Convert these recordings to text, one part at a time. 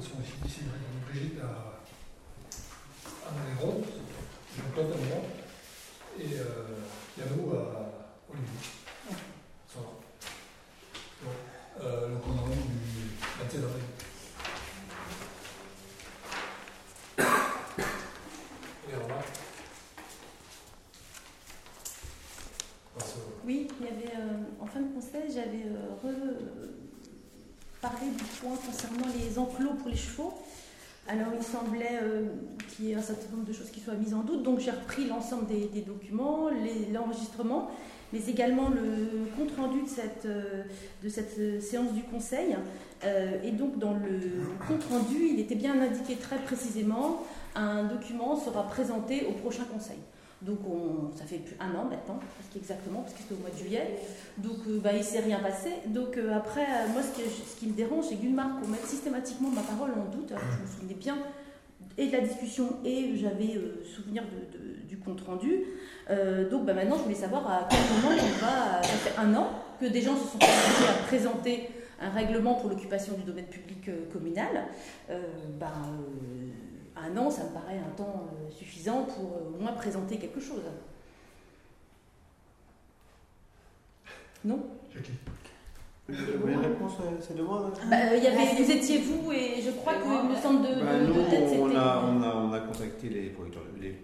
qui sont ici, Brigitte à, à Maléron, moi, et euh, Yannou à Olivier. Ça va. Donc, euh, le compte rendu du 27 avril. Et alors là, on passe au- Oui, il y avait, euh, en fin de conseil, j'avais euh, re- parlé du point concernant les enclos pour les chevaux. Alors, il semblait euh, qu'il y ait un certain nombre de choses qui soient mises en doute, donc j'ai repris l'ensemble des, documents, l'enregistrement, mais également le compte-rendu de cette, euh, de cette euh, séance du conseil. Et donc, dans le compte-rendu, il était bien indiqué très précisément un document sera présenté au prochain conseil. Donc on, ça fait plus un an maintenant, presque exactement, parce que c'était au mois de juillet. Donc euh, bah, il ne s'est rien passé. Donc euh, après, euh, moi ce, qui me dérange, c'est Gunmar qu'on mette systématiquement ma parole en doute. Je me souvenais bien et de la discussion et j'avais souvenir du compte rendu. Donc bah, maintenant, je voulais savoir à quel moment on va. Ça fait un an que des gens se sont engagés à présenter un règlement pour l'occupation du domaine public communal. Bah, un an, ça me paraît un temps euh, suffisant pour euh, au moins présenter quelque chose. Non? Vous avez une réponse à Bah, euh, il y avait, Vous étiez vous et je crois que semble de, Bah, de- de Nous, tête, c'était. on a, on, a, on a contacté les, producteurs- les,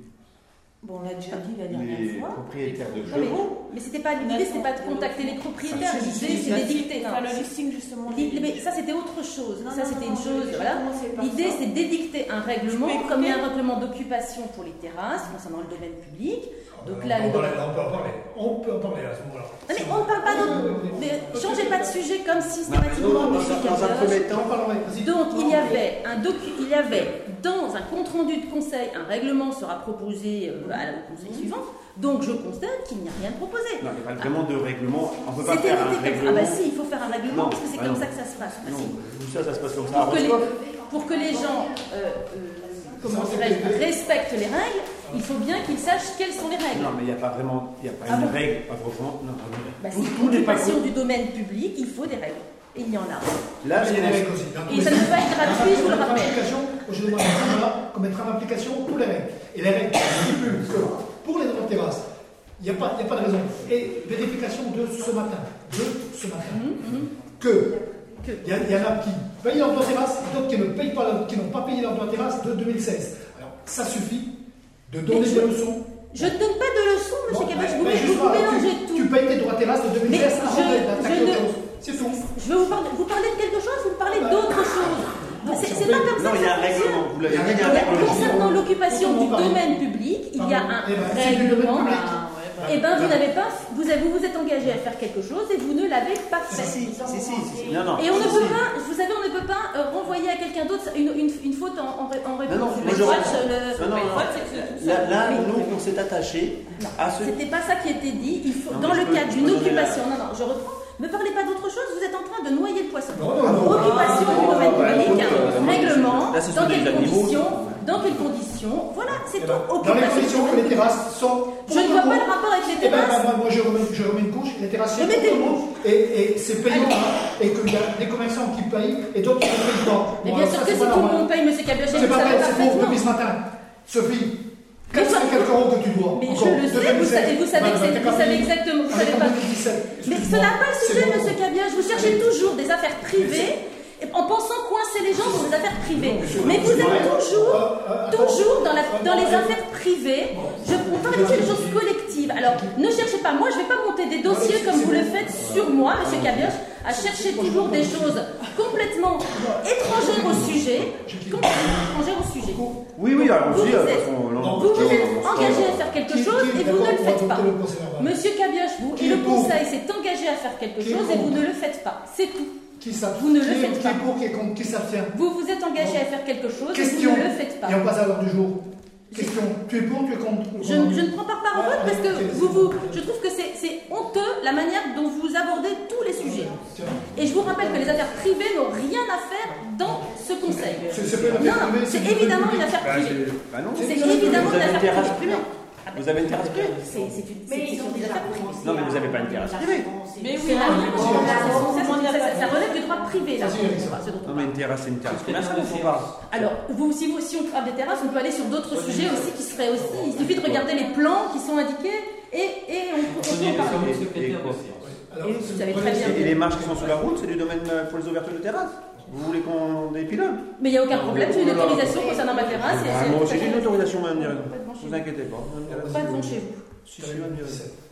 Bon, on l'a déjà dit la dernière les fois. propriétaires de Non, mais-. Mais c'était pas l'idée, c'était pas de contacter les propriétaires. Ah, L'idée, c'est d'édicter. Le listing justement. Mais ça, c'était autre chose. Non, ça, c'était une chose. Voilà. L'idée, c'est d'édicter un règlement, comme il y a un règlement d'occupation pour les terrasses concernant le domaine public. Donc on, là, on peut en parler. On peut en parler à ce moment-là. Non, mais on ne parle pas d'autre. Mais changez pas de sujet comme Non, systématiquement, dans, un- dans un Caboche. premier temps. Donc il y avait un docu, il y avait dans un compte rendu de conseil un règlement sera proposé euh, à la- au conseil suivant. Donc je constate qu'il n'y a rien de proposé. non, il n'y a pas vraiment de règlement. On ne peut pas faire un ça. Ah règlement. bah si, il faut faire un règlement Non, parce que c'est bah comme non. ça que ça se passe. Bah Non, si. ça, ça se passe comme ça Pour que, les, pour que les gens euh, euh, comment dirais-je, respectent les règles, il faut bien qu'ils sachent quelles sont les règles. Non, mais il n'y a pas vraiment, il y a pas Ah une bon règle, pas franchement. Non, pas une Bah, si, tout n'est pas l'occupation cool. du domaine public, il faut des règles. Il y en a. Là, Il y a aussi. hein. Et ça ne peut pas être gratuit, je vous le en rappelle. je demande à qu'on mettra en application toutes les règles. Et les règles stipulent que pour les droits de terrasse, il n'y a, pas- y a pas de raison. Et vérification de ce matin, de ce matin, Hum, hum. que il y, a- y en a qui payent leur droit de terrasse, d'autres qui ne payent pas, qui n'ont pas payé leur droit de terrasse de 2016. Alors, ça suffit de donner des leçons. Je ne donne pas de leçons, Caboche, ben, vous, mélangez tu, tout. tu payes tes droits de terrasse de 2016 Mais avant d'attaquer je. C'est tout. Je vais vous parler, vous parlez de quelque chose, vous me parlez d'autre chose. C'est pas comme ça Non, il y a un règlement. Vous l'avez dit, il y a un règlement. règlement. Concernant l'occupation du domaine public, il y a un Eh ben, règlement. Ah, bah, Eh ben, vous n'avez pas, vous avez, vous vous êtes engagé à faire quelque chose et vous ne l'avez pas fait. si, si, si, si. Non, non. Et on ne peut pas, vous savez, on ne peut pas euh, renvoyer à quelqu'un d'autre une, une, une faute en, en, ré- en réponse. Non, le- Non, non, le Là, ça. là, Oui. nous, on s'est attaché à ce. C'était pas ça qui était dit. Il faut, dans mais le je d'une occupation. Non, non, je reprends. Ne parlez pas d'autre chose. Vous êtes en train de noyer le poisson. Non, non, non. Occupation du Ah, domaine bah, public, euh, règlement, là, sont dans quelles conditions, dans quelles conditions. Voilà, c'est Eh tout. ben, Dans les conditions que les terrasses sont. Je ne vois pas le rapport avec les Eh ben, terrasses. ben, moi, je remets, je remets une couche, les terrasses, pour tout le monde, et, et c'est payant, hein, et qu'il y a des commerçants qui payent, et d'autres qui ne payent pas. Mais bien sûr que si tout le monde paye, monsieur Cabiochet, C'est pas vrai, c'est parfaitement. depuis ce matin. Sophie, Mais 400 je- quelques euros que tu dois. Mais je le sais, vous savez, vous savez, vous savez exactement. vous savez pas. 2017. Mais ce n'est pas le sujet, monsieur Cabiage. Vous cherchez toujours des affaires privées en pensant coincer les gens dans des affaires privées. Mais vous êtes toujours, toujours dans, la- dans les affaires privées. Je, on parle ici de choses collectives. Alors, ne cherchez pas. Moi, je ne vais pas monter des dossiers comme vous le faites sur moi, monsieur Cabiage, à chercher toujours des choses complètement étrangères au sujet. Complètement étrangères au sujet. Oui, oui, alors, Vous vous de toute êtes- engagé à faire quelque chose et vous ne le faites pas. Monsieur Cabioche, vous Qui et le conseil s'est engagé à faire quelque chose et vous ne le faites pas. C'est tout. Qui s'abstient Vous ne le Qui est- faites Qui pas. est pour, qui est contre, qui s'abstient Vous vous êtes engagé à faire quelque chose et vous ne le faites pas. Et on passe à l'heure du jour. Question. Tu es pour, tu es contre Je, ne- je ne prends pas part au vote parce que vous, vous, je trouve que c'est c'est honteux la manière dont vous abordez tous les sujets. Et je vous rappelle que les affaires privées n'ont rien à faire dans ce conseil. C'est évidemment une affaire Bah, privée. c'est- bah C'est évidemment une affaire privée. Privée. Ah bah, Vous avez une terrasse privée C'est une Mais ils ont des déjà commencé Non, mais vous à- avez pas une terrasse à- privée. Mais C'est oui, ça, relève du droit privé, là, Non, mais une terrasse, c'est une terrasse faut les pas. Alors, vous, si, vous, si on parle des terrasses, on peut aller sur d'autres sujets aussi qui seraient aussi. Il suffit de regarder les plans qui sont indiqués et, et on, peut- en le parler. Et- et vous savez très bien. les marches qui sont sur la route, c'est du domaine euh, pour les ouvertures de terrasse Vous voulez qu'on des pilotes Mais il n'y a aucun problème, j'ai une autorisation concernant ma terrasse. Ah, Moi aussi, j'ai une autorisation, madame devant chez Vous vous. inquiétez pas. Pas devant chez vous. Si, si, madame.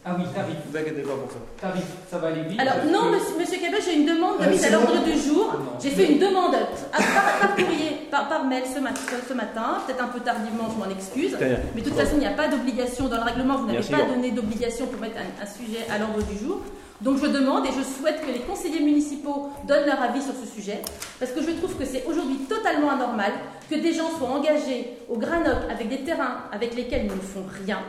Ah oui, tarif. Vous inquiétez pas pour ça. Tarif, ça va aller vite. Alors, non, monsieur, monsieur Cabet, j'ai une demande de Ah, mise à l'ordre du jour. Ah. J'ai fait une demande par, courrier, par, mail ce, mat- ce matin, peut-être un peu tardivement, je m'en excuse. Mais de toute façon, il n'y a pas d'obligation dans le règlement, vous n'avez pas donné d'obligation pour mettre un sujet à l'ordre du jour. Donc je demande et je souhaite que les conseillers municipaux donnent leur avis sur ce sujet, parce que je trouve que c'est aujourd'hui totalement anormal que des gens soient engagés au Granoc avec des terrains avec lesquels ils ne font rien,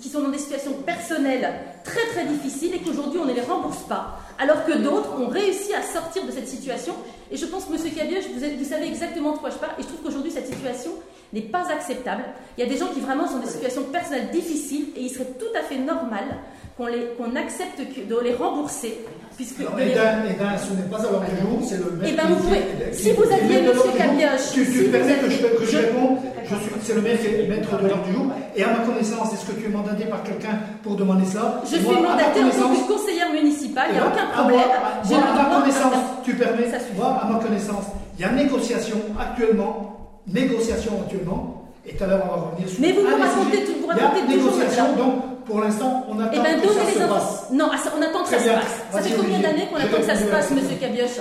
qui sont dans des situations personnelles très très difficiles et qu'aujourd'hui on ne les rembourse pas, alors que d'autres ont réussi à sortir de cette situation. Et je pense, Monsieur êtes- vous savez exactement de quoi je parle, et je trouve qu'aujourd'hui cette situation n'est pas acceptable. Il y a des gens qui vraiment sont dans des situations personnelles difficiles et il serait tout à fait normal qu'on les- qu'on accepte que- de les rembourser. Puisque Edin, ce n'est pas à l'ordre du jour, c'est le maire. Eh ben, qui- vous pouvez- si vous aviez, jour. Cabioche, Tu, tu si vous permets que je, que je je- suis, C'est le maire qui est maître de l'ordre du jour. Et à ma connaissance, est-ce que tu es mandaté par quelqu'un pour demander cela? Je Et suis moi, à ma mandatée en tant que conseillère municipale, il n'y Eh a ben, aucun à problème. moi, J'ai moi, le à ma connaissance, tu permets, moi, à ma connaissance, il y a négociation actuellement, négociation actuellement, et tout à l'heure on va revenir sur Mais vous me racontez vous Il y a racontez toujours négociation, donc pour l'instant, on attend Eh bien, que ça se les passe. infos. Non, ah, on attend que ça se passe. Ça fait combien d'années qu'on attend que ça se passe, monsieur Cabioche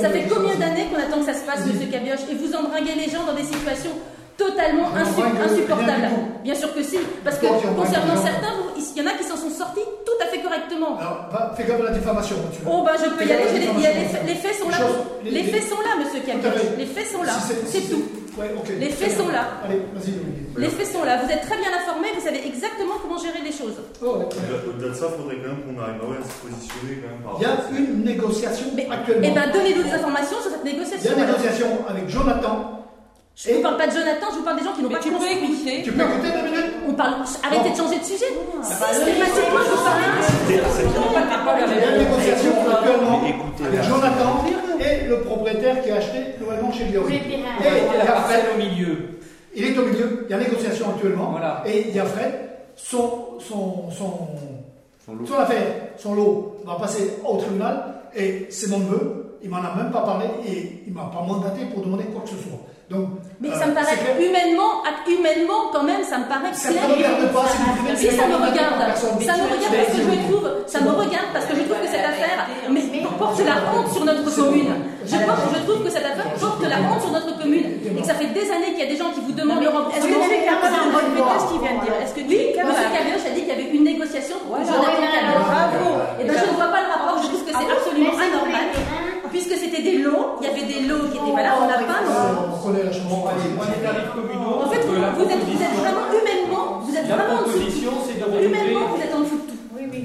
Ça fait combien d'années qu'on attend que ça se passe, monsieur Cabioche Et vous embringuez les gens dans des situations totalement Je insu- n'embringue rien insupportables. du tout. Bien sûr que si. Parce que concernant certains, il y en a qui s'en sont sortis tout à fait correctement. Alors, va- fais comme la diffamation, tu vois. Oh bah je peux y aller, les, les, faits sont là. Les, les- faits sont là, monsieur à fait. Les faits sont là. Si C'est si tout. Ouais. Les faits sont bien. là. Allez. Les faits sont là. Vous êtes très bien informés, vous savez exactement comment gérer les choses. Oh. Au-delà de ça, il faudrait quand même qu'on arrive à, à se positionner quand même par Il y a à une négociation Mais, actuellement. eh ben donnez-nous des informations sur cette Il y négociation. a une négociation avec Jonathan. Je ne vous parle pas de Jonathan, je vous parle des gens qui n'ont pas tu peux construit. écouter. Tu peux écouter deux minutes On parle. Arrêtez de changer de sujet. Systématiquement, je vous parle. Il y a une négociation actuellement avec. Jonathan et le propriétaire qui a acheté nouvellement chez. Les Et il y a Fred, au milieu. il est au milieu, il y a négociation actuellement. Et il y a Fred, son, son, son, Son lot. son affaire, son lot va passer au tribunal et c'est mon neveu, il m'en a même pas parlé et il m'a pas mandaté pour demander quoi que ce soit. Donc, Mais euh, ça me paraît humainement, humainement quand même, ça me paraît Ça clair. regarde pas, privé, Si ça me regarde, ça me regarde parce que je trouve, ça me regarde parce que je trouve que cette affaire mais porte la honte sur notre commune. Je, porte- je trouve que cette affaire porte la honte sur notre commune et que ça fait des années qu'il y a des gens qui vous demandent le Est-ce que remboursement. tu ce qu'il vient de dire Est-ce que Oui, M. capable Cabioche a dit qu'il y avait une négociation pour Voilà. Jonathan Cabioche. Bravo. Et ben je ne vois pas le rapport, je trouve que c'est absolument Merci pour anormal. Puisque c'était des lots, il y avait des lots qui étaient on n'a pas non. On connaît la chanson. Les tarifs communaux. En fait, vous, êtes, vous êtes proposition- vraiment humainement, vous êtes La vraiment en dessous de proposition, c'est de tout. renouveler Humainement, vous êtes en dessous de tout.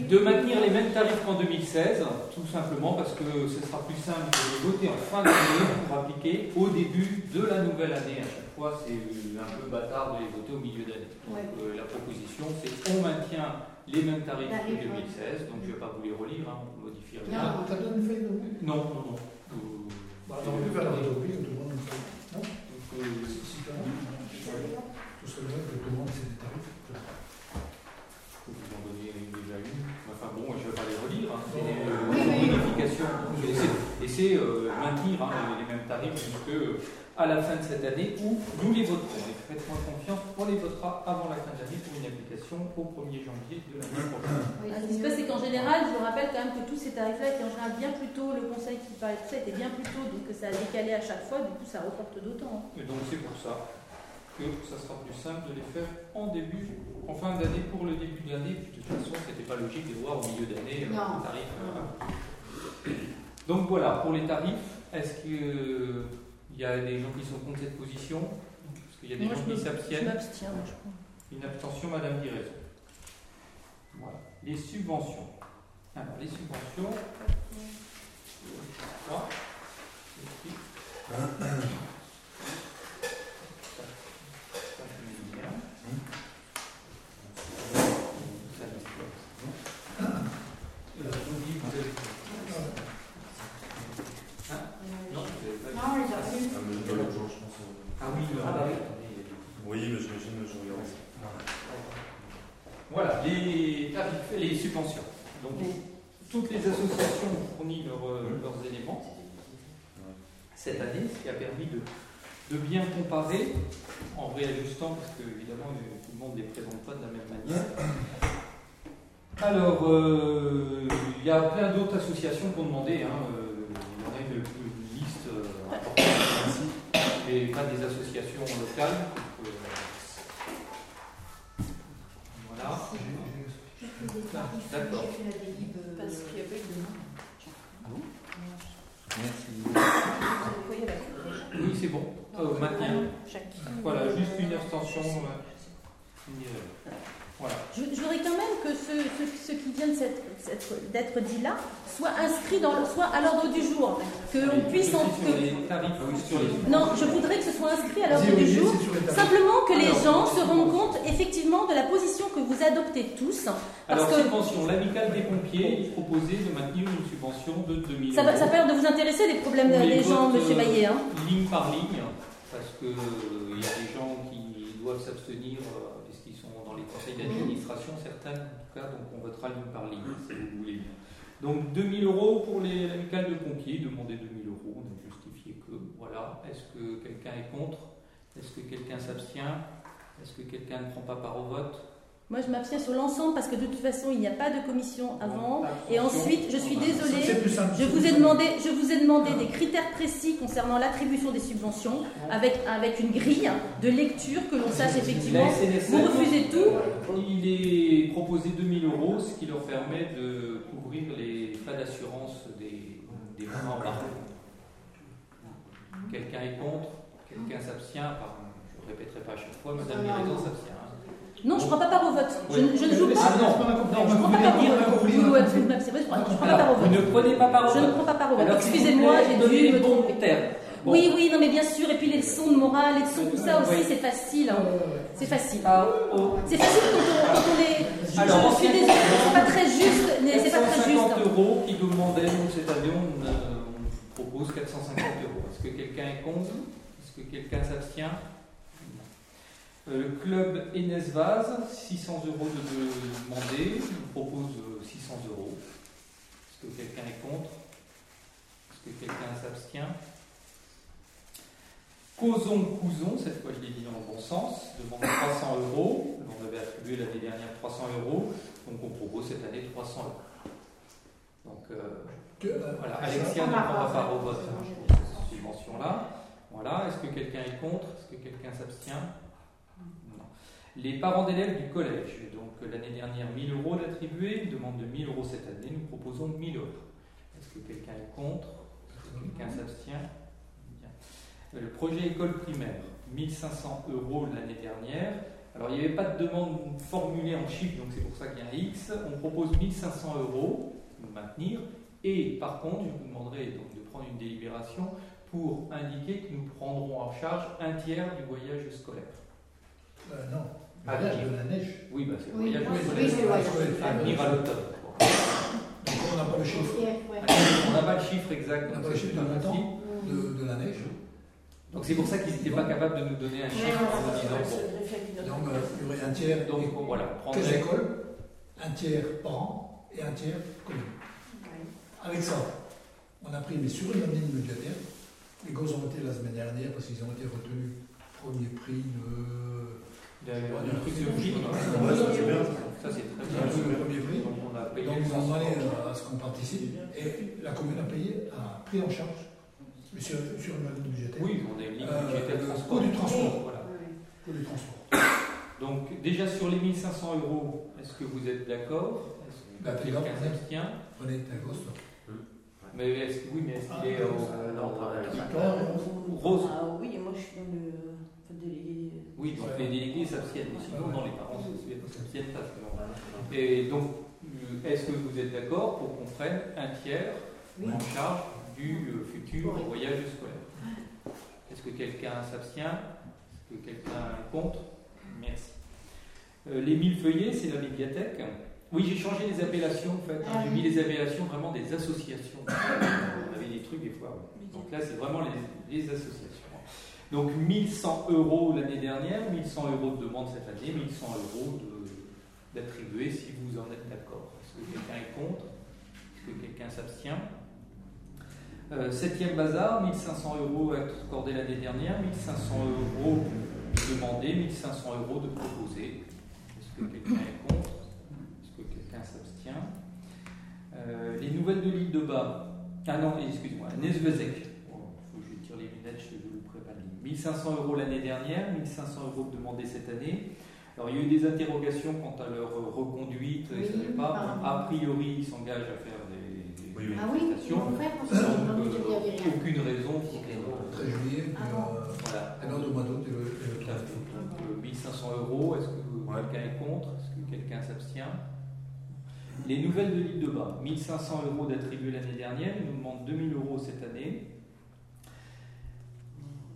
de maintenir les mêmes tarifs qu'en 2016, tout simplement parce que ce sera plus simple de les voter en fin d'année pour appliquer au début de la nouvelle année. À chaque fois, c'est un peu bâtard de les voter au milieu d'année. Donc euh, la proposition, c'est on maintient les mêmes tarifs que Tarifs, 2016, donc je ne vais pas vous les relire, hein, on ne modifie rien. Ah, T'as donné une feuille de Non, non, non. Euh, Bah, on aurait pu faire la photocopie que tout le monde nous fait. Non? Donc, euh, Si, quand même. Tout ce que je veux, que tout le monde sait des tarifs. vous en donner déjà une. Enfin bon, je ne vais pas les relire, hein, c'est Oui, euh, oui. une modification. Et c'est- Et c'est euh, maintenir hein, les, mêmes tarifs jusque à la fin de cette année où nous les voterons. Faites-moi confiance, on les votera avant la fin de l'année pour une application au 1er janvier de l'année prochaine. Oui, Ce qui se passe, c'est qu'en général, je vous rappelle quand même que tous ces tarifs-là étaient en général bien plus tôt, le conseil qui parlait de ça était bien plus tôt, donc ça a décalé à chaque fois, du coup ça reporte d'autant. hein. Et donc c'est pour ça que ça sera plus simple de les faire en début, en fin d'année pour le début de l'année. Puis de toute façon, c'était pas logique de voir au milieu d'année euh, les tarifs. euh, Donc voilà, pour les tarifs, est-ce qu'il y a des gens qui sont contre cette position? Est-ce qu'il y a des gens qui s'abstiennent Une abstention, Madame Guérez. Voilà. Les subventions. Alors, les subventions. Euh, subventions. Donc, toutes les associations ont fourni leurs, euh, leurs éléments cette année, ce qui a permis de, de bien comparer en réajustant, parce que évidemment euh, tout le monde ne les présente pas de la même manière. Alors, euh, il y a plein d'autres associations qui ont demandé, hein, euh, il y en a une, une liste euh, importante ici, mais pas des associations locales. donc, euh, voilà. D'accord. Parce qu'il y avait Oui, c'est bon. Euh, maintenir. Voilà, juste une abstention. euh, une, euh, voilà. Je, je voudrais quand même que ce, ce- ce qui vient d'être dit là soit inscrit dans, le- soit à l'ordre du jour. Que l'on puisse en. Que- les. non, je voudrais que ce soit inscrit à l'ordre du jour. Simplement que les Alors. gens se rendent compte effectivement de la position que vous adoptez tous. Parce Alors, que subvention, l'amicale des pompiers proposait de maintenir une subvention de 2000 ça, euros. ça l'air de vous intéresser les problèmes les des gens, monsieur euh, Maillet. Hein. Ligne par ligne, parce qu'il y a des gens qui doivent s'abstenir euh, les conseils d'administration, certains en tout cas, donc on votera ligne par ligne si vous voulez. Donc 2000 euros pour les- l'amicale de pompiers, demandez 2000 euros, on a justifié que, voilà. Est-ce que quelqu'un est contre? Est-ce que quelqu'un s'abstient? Est-ce que quelqu'un ne prend pas part au vote? Moi, je m'abstiens sur l'ensemble parce que de toute façon, il n'y a pas de commission avant. Et ensuite, je suis désolée. Je vous ai demandé, je vous ai demandé des critères précis concernant l'attribution des subventions, avec, avec une grille de lecture que l'on sache effectivement. Vous refusez tout. Il est proposé 2000 euros, ce qui leur permet de couvrir les frais d'assurance des, des parents par. Quelqu'un est contre, quelqu'un s'abstient, pardon, je ne répéterai pas à chaque fois, Madame Mériton s'abstient. Non, je ne prends pas part au vote. Je, Oui. je ne joue Ah pas. non, Non, je ne prends pas part au vote. vous je ne prends pas part au vous vote. ne prenez pas part au Je ne vote. prends pas part au vote. Excusez-moi, j'ai dû me tromper. Bon. Oui, oui, non, mais bien sûr. Et puis les leçons de morale, les leçons, tout ça aussi, Oui. c'est facile. hein. C'est facile. Ah, oh. C'est facile quand on, quand on est. Je, Alors, je suis désolée, c'est pas très juste. C'est pas très 450 juste. euros qui demandaient, nous cette année on, euh, on propose 450 euros. Est-ce que quelqu'un est contre? Est-ce que quelqu'un s'abstient? Le club Enes Vaz, 600 euros de, de demander, on propose euh, 600 euros. Est-ce que quelqu'un est contre? Est-ce que quelqu'un s'abstient? Causons Couson, cette fois je l'ai dit dans le bon sens, demande 300 euros. On avait attribué l'année dernière 300 euros, donc on propose cette année 300 euros. Donc euh, Que, euh, voilà, Alexia ne prend pas au vote hein, cette subvention-là. Voilà, est-ce que quelqu'un est contre? Est-ce que quelqu'un s'abstient? Les parents d'élèves du collège, donc euh, l'année dernière 1000 euros d'attribués, une demande de 1000 euros cette année, nous proposons 1000 euros. Est-ce que quelqu'un est contre? Est-ce que quelqu'un s'abstient? Euh, Le projet école primaire, 1500 euros l'année dernière. Alors il n'y avait pas de demande formulée en chiffres, donc c'est pour ça qu'il y a un X. On propose 1500 euros de maintenir. Et par contre, je vous demanderai donc de prendre une délibération pour indiquer que nous prendrons en charge un tiers du voyage scolaire. euh, non. Ah, Le voyage oui. de la neige. Oui, bah, c'est le Oui, voyage le voyage. À venir à l'automne. Donc on n'a pas le chiffre On n'a pas le chiffre exact. On n'a donc pas le c'est chiffre pas de de, de la neige. Donc c'est pour ça qu'ils n'étaient pas capables de nous donner un chiffre en nous disant bon. Donc il y aurait un tiers Donc voilà, on quelle prendrait école, un tiers parents et un tiers commune. Avec ça, on a pris, mais sur une ligne budgétaire, les gosses ont été la semaine dernière parce qu'ils ont été retenus premier prix de. Du ça, c'est bien. Ça c'est très bien. on a payé Donc ils ont 100 demandé euros. à ce qu'on participe et la commune a payé, a pris en charge, mais sur, sur une ligne budgétaire, Oui, on a une ligne budgétaire transport. coût du transport. Voilà. pour les transports. Donc déjà sur les 1500 euros, est-ce que vous êtes d'accord Est-ce que quelqu'un d'accord. s'abstient ta gosse. toi. Mais est-ce que oui, mais est-ce qu'il est Ah, au-. Rose? Ah oui, moi je suis dans le délégué. Oui, donc les délégués s'abstiennent. Mais Sinon, non, les parents s'abstiennent s'abstiennent pas. Et donc, euh, est-ce que vous êtes d'accord pour qu'on prenne un tiers Oui. en charge du euh, futur voyage scolaire? Est-ce que quelqu'un s'abstient? Est-ce que quelqu'un est contre? Merci. Euh, les mille feuillets, c'est la médiathèque. Oui, j'ai changé les appellations en fait. hein. Ah J'ai mis les appellations vraiment des associations. On avait des trucs des fois. Donc là, c'est vraiment les, les associations. Donc 1100 euros l'année dernière, 1100 euros de demande cette année, 1100 euros d'attribuer si vous en êtes d'accord. Est-ce que quelqu'un est contre? Est-ce que quelqu'un s'abstient? Euh, Septième bazar, 1500 euros accordés l'année dernière, 1500 euros demandés, 1500 euros de proposés. Est-ce que quelqu'un est contre? Est-ce que quelqu'un s'abstient? Euh, Les nouvelles de l'île de bas. Ah non, excuse-moi, Nesvezek. Oh, faut que je tire les lunettes, je 1500 euros l'année dernière, 1500 euros demandés cette année. Alors il y a eu des interrogations quant à leur euh, reconduite, ils ne Oui, savaient pas. A priori, ils s'engagent à faire des, des Oui, oui. Ah oui, parce que euh, rien. aucune raison pour que. Très juillet, puis Ah euh, Voilà. un autre au mois d'août et le, et le Tout à 3 fait. Donc, euh, 1500 euros, est-ce que Ouais. quelqu'un est contre? Est-ce que quelqu'un s'abstient? Les nouvelles de l'île de bas, 1500 euros d'attribués l'année dernière, ils nous demandent 2000 euros cette année.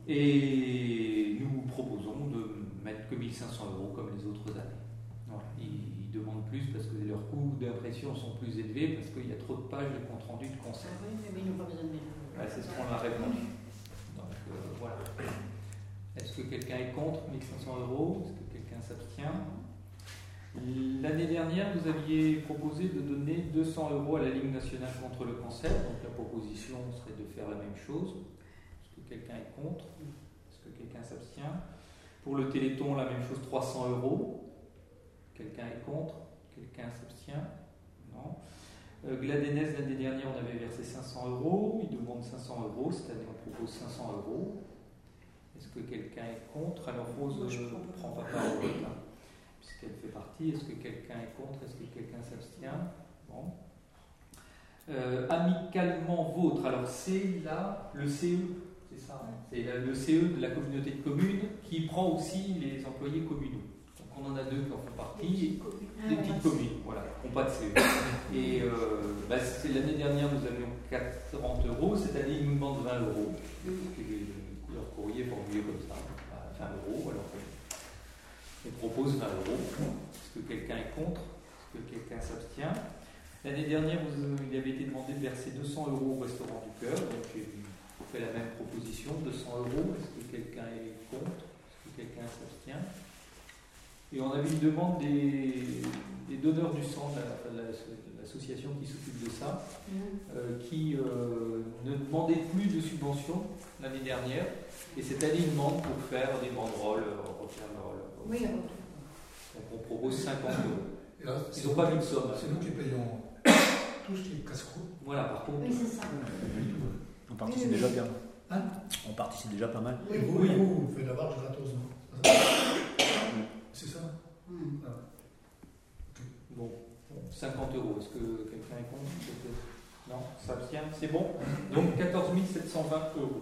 Et nous proposons de mettre que 1500 euros comme les autres années. Voilà. Ils, ils demandent plus parce que leurs coûts d'impression sont plus élevés, parce qu'il y a trop de pages de compte rendu de Ah concert. oui, mais ils n'ont pas besoin de c'est ce qu'on a répondu. Donc euh, voilà. Est-ce que quelqu'un est contre 1500 euros? Est-ce que quelqu'un s'abstient? L'année dernière, vous aviez proposé de donner 200 euros à la Ligue nationale contre le cancer. Donc la proposition serait de faire la même chose. Quelqu'un est contre Est-ce que quelqu'un s'abstient Pour le Téléthon, la même chose, 300 euros. Quelqu'un est contre Quelqu'un s'abstient Non. Euh, l'année dernière, on avait versé 500 euros. Il demande 500 euros. Cette année, on propose 500 euros. Est-ce que quelqu'un est contre? Alors, Rose je ne prend pas vote, hein, puisqu'elle fait partie. Est-ce que quelqu'un est contre? Est-ce que quelqu'un s'abstient? Bon. Euh, amicalement vôtre. Alors, c'est là le CE. Ça. hein C'est le CE de la communauté de communes qui prend aussi les employés communaux. Donc, on en a deux qui en font partie. Ah, Des petites communes, voilà, qui n'ont pas de CE. Et euh, bah, c'est l'année dernière, nous avions 40 euros. Cette année, ils nous demandent 20 euros. Et leur courrier est formulé comme ça, à 20 euros. Alors, on propose 20 euros. Est-ce que quelqu'un est contre? Est-ce que quelqu'un s'abstient? L'année dernière, vous- il avait été demandé de verser 200 euros au restaurant du cœur. Donc, j'ai fait la même proposition, 200 euros. Est-ce que quelqu'un est contre Est-ce que quelqu'un s'abstient? Et on avait une demande des, des donneurs du sang, de la- la- l'association qui s'occupe de ça, euh, qui euh, ne demandait plus de subventions l'année dernière. Et cette année, ils demandent pour faire des banderoles, euh, refaire leur. leur- Oui, Donc on propose 50 euros. Et là, Ils n'ont pas vu de somme. C'est nous qui payons tout ce qui est casse-croûte. Voilà, par contre. oui, c'est ça. On participe Oui, oui. déjà bien. Hein On participe déjà pas mal. Et vous, Oui. vous, vous faites la marge gratos, C'est ça Hum. Bon, 50 euros. Est-ce que quelqu'un est contre. Non, ça s'abstient C'est bon Donc 14 720 euros.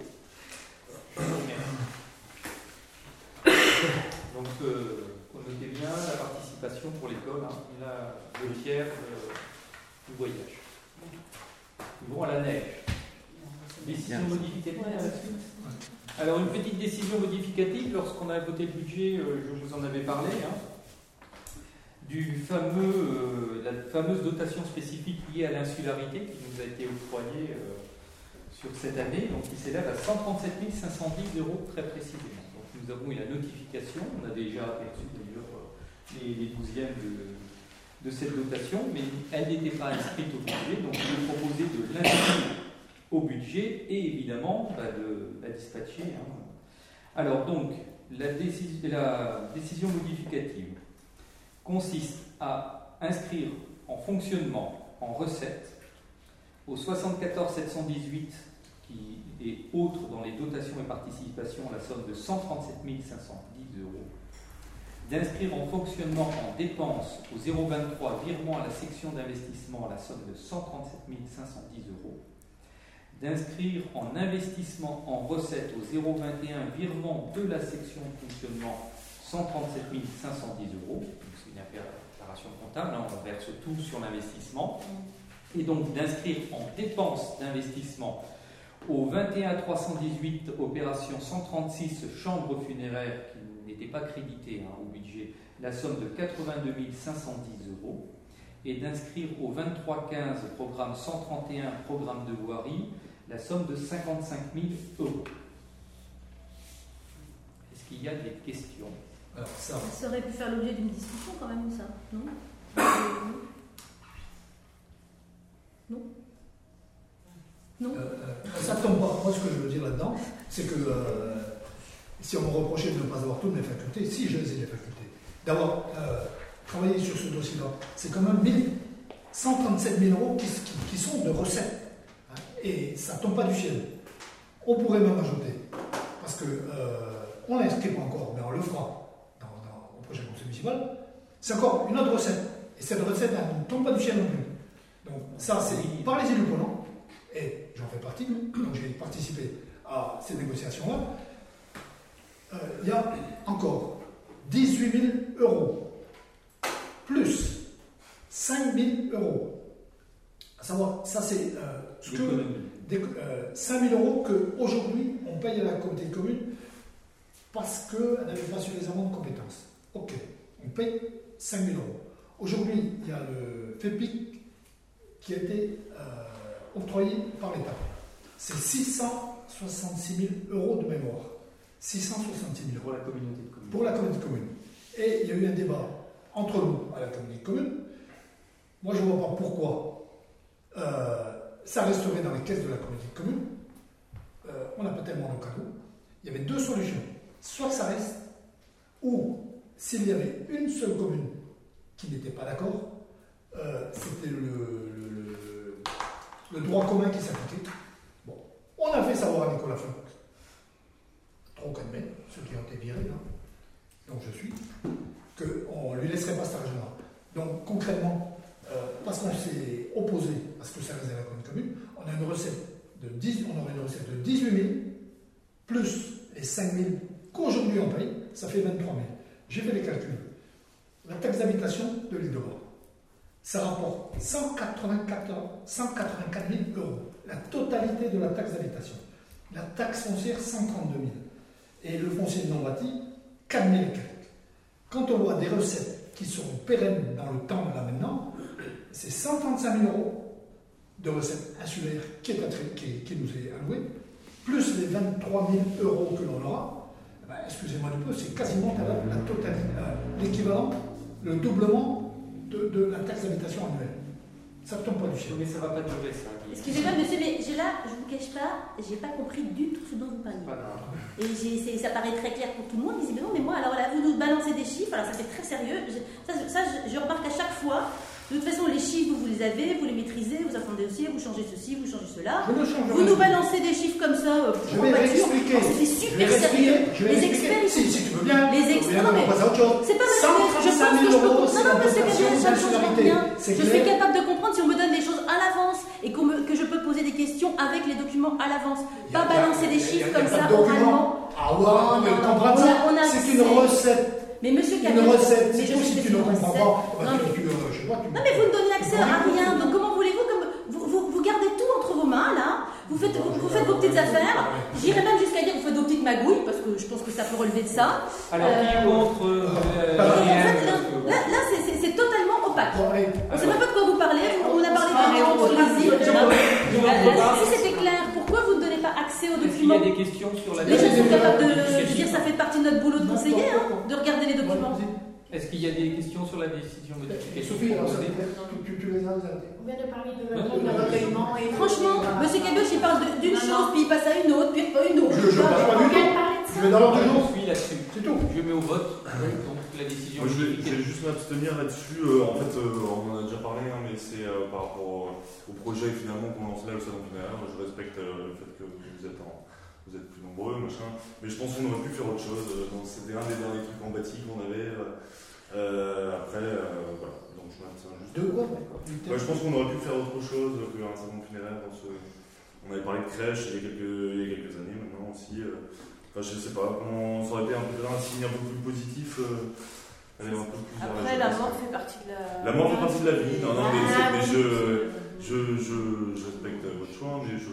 Donc, euh, notez bien la participation pour l'école, hein, la, le tiers euh, du voyage. Vont à la neige. Décision Bien. modificative à la suite. Alors, une petite décision modificative, lorsqu'on a voté le budget, euh, je vous en avais parlé, hein, du fameux, euh, la fameuse dotation spécifique liée à l'insularité qui nous a été octroyée euh, sur cette année, donc qui s'élève à 137 510 euros très précisément. Donc, nous avons eu la notification, on a déjà aperçu d'ailleurs les, les douzièmes de, de cette dotation, mais elle n'était pas inscrite au budget, donc je vais proposer de l'inscrire au budget et évidemment bah, de la dispatcher. hein. Alors donc, la, décis- la décision modificative consiste à inscrire en fonctionnement, en recette, au 74 718 qui est autre dans les dotations et participations la somme de 137 510 euros, d'inscrire en fonctionnement en dépenses au 023 virement à la section d'investissement la somme de 137 510 euros, d'inscrire en investissement en recette au 021 virement de la section de fonctionnement 137 510 euros. C'est une opération comptable, hein, on verse tout sur l'investissement. Et donc d'inscrire en dépenses d'investissement au 21 318 opération 136 chambres funéraires qui n'étaient pas créditées hein, au budget la somme de 82 510 euros et d'inscrire au 23 15 programme 131 programme de voirie la somme de 55 000 euros. Est-ce qu'il y a des questions? Alors ça, Ça aurait pu faire l'objet d'une discussion quand même, ça, non? Non? Non? Euh, euh, ça tombe pas. Moi, ce que je veux dire là-dedans, c'est que euh, si on me reprochait de ne pas avoir toutes mes facultés, si je les ai les facultés, d'avoir euh, travaillé sur ce dossier-là, c'est quand même 1000 137 000 euros qui, qui- qui sont de recettes. Et ça tombe pas du ciel. On pourrait même ajouter, parce que euh, on l'inscrit pas encore, mais on le fera dans, dans- au prochain conseil municipal. C'est encore une autre recette. Et cette recette, elle ne tombe pas du ciel non plus. Donc ça, c'est par les élus prenants, et j'en fais partie, donc j'ai participé à ces négociations-là. Euh, Il y a encore 18 000 euros, plus 5 000 euros. À savoir, ça c'est euh, ce que L'économie. des- euh, 5 000 euros qu'aujourd'hui on paye à la communauté de communes parce qu'elle n'avait pas suffisamment de compétences. Ok, on paye 5 000 euros. Aujourd'hui, il y a le FEPIC qui a été euh, octroyé par l'État. C'est 666 000 euros de mémoire. 666 000 euros Pour la communauté de communes. pour la communauté de communes. Et il y a eu un débat entre nous à la communauté de communes. Moi, je ne vois pas pourquoi euh, ça resterait dans les caisses de la communauté de communes. Euh, on n'a pas tellement de cadeaux. Il y avait deux solutions. Soit ça reste, ou s'il y avait une seule commune qui n'était pas d'accord, euh, c'était le, droit commun qui s'appliquait. Bon, on a fait savoir à Nicolas Funk, trop calmé, ceux qui ont été virés, là, donc je suis, qu'on ne lui laisserait pas cet argent-là. Donc concrètement, euh, parce qu'on s'est opposé à ce que ça à la commune on a une recette de 10, on aurait une recette de 18 000, plus les 5 000 qu'aujourd'hui on paye, ça fait 23 000. J'ai fait les calculs. La taxe d'habitation de l'île de ça rapporte 184, 184 000 euros, la totalité de la taxe d'habitation. La taxe foncière, 132 000. Et le foncier non bâti, 4 000 et quelques. Quand on voit des recettes qui seront pérennes dans le temps, là maintenant, c'est 135 000 euros de recettes insulaires qui, est attri- qui, qui nous est alloué, plus les 23 000 euros que l'on aura, eh ben, excusez-moi du peu, c'est quasiment la, la totalité, euh, l'équivalent, le doublement de, de la taxe d'habitation annuelle. Ça ne tombe pas du ciel. Mais ça va pas durer ça. Excusez-moi, monsieur, mais j'ai là, je vous cache pas, j'ai pas compris du tout ce dont vous parliez. Et j'ai- c'est- ça paraît très clair pour tout le monde, visiblement, mais moi, alors là, vous nous balancez des chiffres, alors ça fait très sérieux. Je- ça, ça, je, je remarque à chaque fois. De toute façon, les chiffres, vous, les avez, vous les maîtrisez, vous attendez aussi, vous changez ceci, vous changez cela. Je ne change Vous rien. nous balancez des chiffres comme ça, euh, Je vais réexpliquer. Oh, C'est Je vais super sérieux. Je vais Les experts, Si, si tu veux bien. Les experts, non, on mais-. C'est pas ma je pense 135 que 000 je peux comprendre. c'est Non, non, monsieur l'augmentation Gabriel, ça ne d'insularité. rien. C'est Je suis capable de comprendre si on me donne des choses à l'avance et me- que je peux poser des questions avec les documents à l'avance. Pas balancer des chiffres comme ça oralement. Ah ouais, a- on a C'est une recette. Mais monsieur Une recette. mais C'est tout si que tu ne c'est comprends pas. Non, mais- euh, Non mais vous ne donnez accès à rien, donc comment voulez-vous comme vous, vous, vous gardez tout entre vos mains là, vous faites, vous, vous faites vos petites affaires, j'irais même jusqu'à dire que vous faites vos petites magouilles, parce que je pense que ça peut relever de ça. Alors, qui Euh, contre euh, euh, Et en fait, là, là, là, c'est- totalement opaque. On ne sait même pas de quoi vous parlez, on a parlé Ah, en parle. Si c'était clair, pourquoi vous ne donnez pas accès aux Est-ce qu'il y documents a des questions sur la Les gens sont capables de. Dire, ça fait partie de notre boulot de conseiller, hein, de regarder les documents. Est-ce qu'il y a des questions sur la décision Sophie, alors, proposée te plaît tu, les as. On vient de parler de recueillement et Franchement, Monsieur Caboche, il parle d'une chose, puis il passe à une autre, puis pas une autre. Je- je parle pas du tout. Je ça. vais dans l'ordre du Je jour. suis là-dessus. C'est tout. Je mets au vote donc la décision Moi, je vais, je modifiée. vais juste m'abstenir là-dessus. Euh, en fait, euh, on en a déjà parlé, hein, mais c'est euh, par rapport au, au projet finalement qu'on lance là au salon funéraire. Je respecte euh, le fait que vous êtes, en- vous êtes plus nombreux, machin. Mais je pense qu'on aurait pu faire autre chose. Euh, C'était un des derniers trucs en bâti qu'on avait. euh, euh, après, euh, voilà. Donc je m'abstiens juste. De quoi Ouais, je pense qu'on aurait pu faire autre chose qu'un salon funéraire. Dans ce... On avait parlé de crèche il y a quelques, il y a quelques années maintenant aussi. Enfin, je sais pas, ça aurait été un, peu, un signe un peu plus positif. euh, aller un peu plus vers Après, la mort fait partie de la. La mort fait partie de la vie. Non, non, mais, Ah, c'est- mais oui. je, je, je, je respecte votre choix, mais je,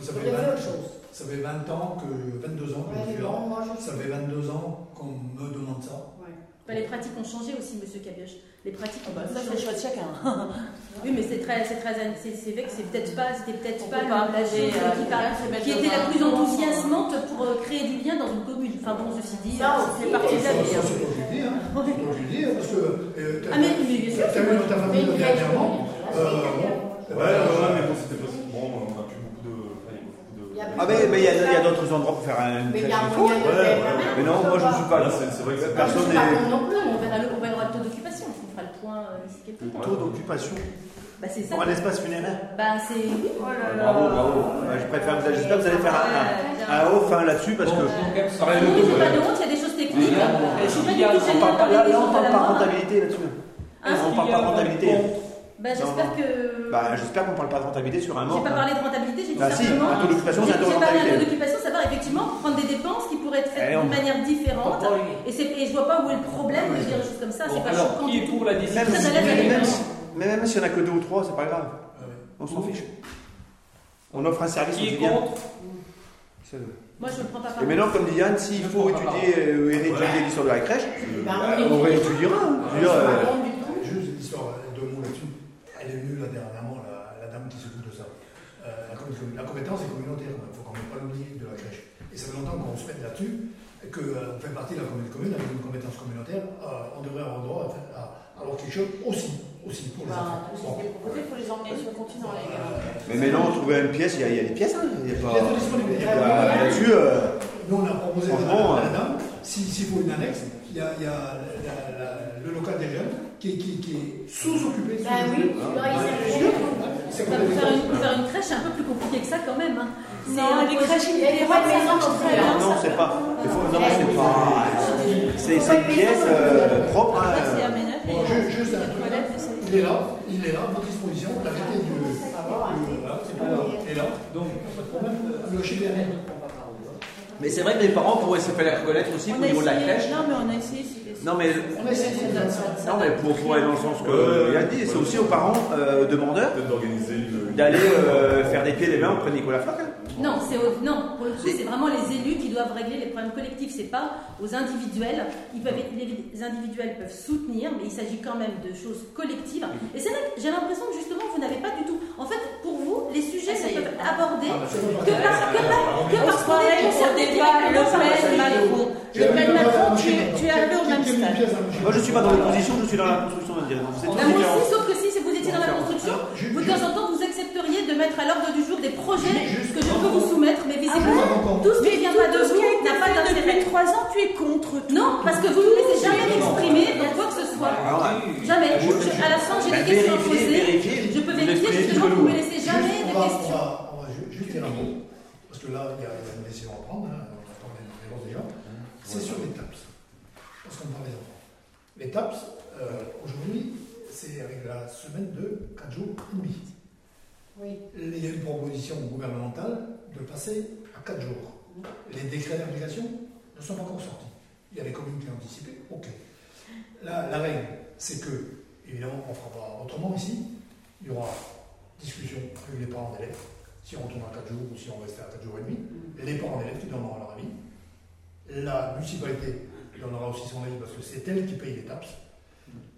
Ça fait, avez 20, autre chose. ça fait 20 ans que. 22 ans que je suis là. Ça fait 22 ans qu'on me demande ça. Ouais. Enfin, les pratiques ont changé aussi, monsieur Cabioche. Les pratiques Ah bah, ont ça, c'est le choix de chacun. Oui, mais c'est très, c'est très, c'est c'est vrai que c'est peut-être pas, c'était peut-être pas, la euh, qui, était la plus enthousiasmante pour euh, créer du lien dans une commune. Enfin bon, ceci dit, Ça, euh, on fait partie de la Ça, vie. c'est pas ce que je dis, hein. C'est pas ce que je dis, parce que. Ah, mais- bien sûr, T'as vu dans ta famille Mais il y a- dernièrement Ouais, ouais, ouais, mais bon, c'était pas si bon, on a plus beaucoup de. enfin, il y a beaucoup de. Il y a Ah, mais mais il y a, y a d'autres endroits pour faire un Mais il y a faut. moyen de faire Mais non, moi je ne suis pas Là, là. c'est vrai que Personne n'est- non plus. on verra le, on verra le taux d'occupation. On fera le point euh, d'ici quelques temps. Taux d'occupation Bah, c'est ça. pour un espace funéraire. Bah, c'est. oui. Bravo, bravo. Ouais, Je préfère, j'espère que vous allez faire un, un, un haut fin là-dessus parce que. Bon, donc, elle Par serait contre, le il n'y a pas de honte, il y a des choses techniques. Ah, de là, on à parle pas main. rentabilité là-dessus. Hein on parle pas de rentabilité. Bah, j'espère que. Bah, j'espère qu'on parle pas de rentabilité sur un mort. J'ai pas parlé de rentabilité, j'ai dit Bah si, simplement. un taux d'occupation, c'est un taux de J'ai parlé d'un taux rentabilité. d'occupation, savoir effectivement prendre des dépenses qui pourraient être faites Eh, d'une manière différente. Et, et je vois pas où est le problème de dire choses comme ça. Bon, C'est pas alors, choquant qui du est tout. pour la Même décision si, si- mais même s'il y en a que deux ou trois, c'est pas grave. On s'en fiche. On offre un service Qui est contre Moi, je ne prends pas part. Et maintenant, comme dit Yann, s'il faut étudier et réétudier l'histoire de la crèche, Bah, on réétudiera. Je veux dire, C'est euh, pas bon du tout. Juste l'histoire, deux mots là-dessus. Elle est venue là dernièrement, la, la dame qui s'occupe de ça. Euh, la, com- la compétence est communautaire, il ne faut quand même pas l'oublier de la crèche. Et ça fait longtemps qu'on se met là-dessus, et qu'on fait partie de la commune commune avec une compétence communautaire. euh, on devrait avoir droit à, avoir quelque chose aussi, aussi pour les enfants. Bah, Bon. proposé, il faut les emmener sur le continent, les gars. mais maintenant, trouver une pièce, il y, a- il y a des pièces. Hein. Il y a Il y a pas... Bah, Là-dessus, euh, Nous, on a proposé à Franchement, dame, si- s'il faut une annexe, il y a, il y a la- la- le local des jeunes qui, qui- qui est sous-occupé. Bah oui, sous-occupé. là, il fait. C'est Bah, faire une crèche, c'est un peu plus compliqué que ça quand même. hein. C'est Non, les crèches a marche très le bien. non, c'est pas. non, c'est pas. C'est une pièce euh, propre. hein. Bon, ju- juste un truc. c'est- Il est là, il est là, à votre disposition. L'arrêté du. grave. Il est là, Donc, pas de problème. Le HLR. Mais c'est vrai que les parents pourraient se faire reconnaître aussi au On a niveau de la crèche. Non, mais on a essayé. Non, mais. On a essayé. Non, mais pour, pour aller dans le sens que Yann dit, c'est aussi aux parents euh, demandeurs d'aller euh, faire des pieds et des mains auprès de Nicolas Flac. Hein. Non, c'est au- non, pour le coup, c'est vraiment les élus qui doivent régler les problèmes collectifs. C'est pas aux individuels. Ils peuvent, les individuels peuvent soutenir, mais il s'agit quand même de choses collectives. Et c'est vrai que j'ai l'impression que justement vous n'avez pas du tout. En fait, pour vous, les sujets Ah, est. peuvent aborder Ah, bah, que pareil. parce qu'on est Le directement par le Macron. Le Macron, tu es arrivé au même stade. Moi, je suis pas dans l'opposition, je suis dans la construction Là, moi aussi, sauf que si vous étiez dans la construction, vous de temps en temps vous accepteriez de mettre à l'ordre du jour des projets Juste- que je peux vous soumettre, mais visiblement, Ah, tout ce qui vient tout pas de vous n'a pas d'intérêt. depuis trois ans, tu es contre. tout. Non, parce que vous ne laissez jamais m'exprimer dans quoi que ce soit. Alors, Jamais. Je- à la fin, j'ai bah, des questions à poser. Je peux vérifier justement, tout vous que ne nous. laissez jamais va- questions. On va, on va ju- juste dire un mot, parce que là, il y a, une décision à prendre, hein, on attend les réponses déjà. C'est sur les TAPS. Parce qu'on parle des enfants. Les TAPS, euh, aujourd'hui, c'est avec la semaine de 4 jours et demi. Oui. Il y a une proposition gouvernementale de passer à 4 jours. Les décrets d'application ne sont pas encore sortis. Il y a des communes qui ont anticipé, ok. La, la règle, c'est que, évidemment, on ne fera pas autrement ici. Il y aura discussion avec les parents d'élèves, si on retourne à 4 jours ou si on reste à 4 jours et demi. Les parents d'élèves qui donneront leur avis. La municipalité donnera aussi son avis parce que c'est elle qui paye les TAPS.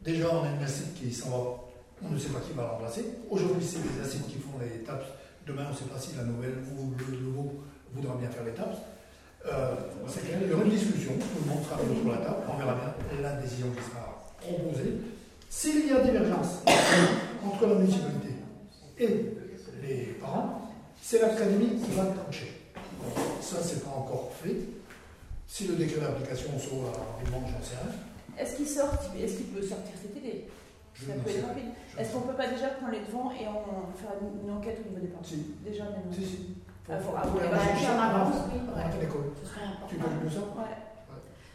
Déjà, on a une ACID qui s'en va, on ne sait pas qui va la remplacer. Aujourd'hui, c'est les ACID qui font les TAPS. Demain, on ne sait pas si la nouvelle ou le nouveau voudra bien faire les TAPS. Euh, c'est y aura une discussion, tout le monde sera autour la table, on verra bien la décision qui sera proposée. S'il y a divergence entre la municipalité et les parents, c'est l'académie qui va trancher. Ça, c'est pas encore fait. Si le décret d'application sort rapidement, j'en sais rien. Est-ce qu'il sort Est-ce qu'il peut sortir cet été Ça peut être rapide. Est-ce qu'on peut pas déjà prendre les devants et on faire une enquête au niveau des parents Si. Déjà maintenant. Si, si. Faut- ah, bah, avance, oui, ouais. Tu important. veux ça Ouais.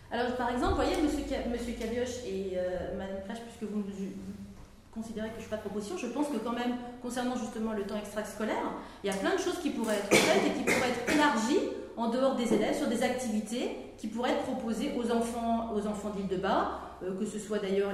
Alors, par exemple, vous voyez, monsieur, Ca- monsieur Cabioche et euh, madame Crèche, puisque vous, vous considérez que je ne suis pas de proposition, je pense que quand même, concernant justement le temps extrascolaire, il y a plein de choses qui pourraient être faites et qui pourraient être élargies en dehors des élèves sur des activités qui pourraient être proposées aux enfants, aux enfants d'île de Bas, euh, que ce soit d'ailleurs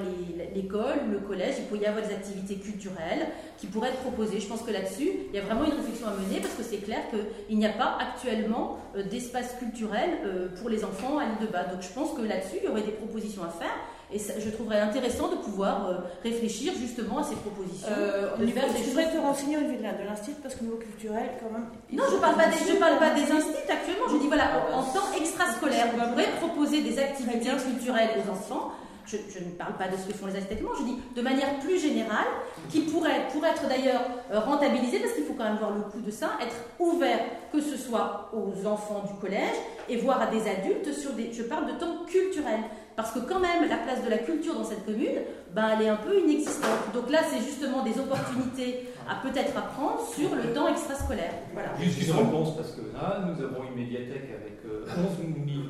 l'école, le collège, il pourrait y avoir des activités culturelles qui pourraient être proposées. Je pense que là-dessus, il y a vraiment une réflexion à mener parce que c'est clair qu'il n'y a pas actuellement euh, d'espace culturel euh, pour les enfants à l'île de Bas. Donc je pense que là-dessus, il y aurait des propositions à faire et ça- je trouverais intéressant de pouvoir euh, réfléchir justement à ces propositions. Euh, de faire des choses- te renseigner au niveau de l'institut parce qu'au niveau culturel, quand même. Non, je parle pas des, je parle pas des instituts. instituts actuellement. Je dis voilà, en, en temps extrascolaire, on pourrait proposer des activités culturelles aux enfants. Je, ne parle pas de ce que font les actuellement, je dis de manière plus générale, qui pourrait, pour être d'ailleurs euh, rentabilisé, parce qu'il faut quand même voir le coût de ça, être ouvert, que ce soit aux enfants du collège et voire à des adultes sur des. Je parle de temps culturel. Parce que quand même, la place de la culture dans cette commune, ben, elle est un peu inexistante. Donc là, c'est justement des opportunités à peut-être apprendre sur le temps extrascolaire. Juste une réponse, parce que là, nous avons une médiathèque avec euh, 11 000 ouvrages.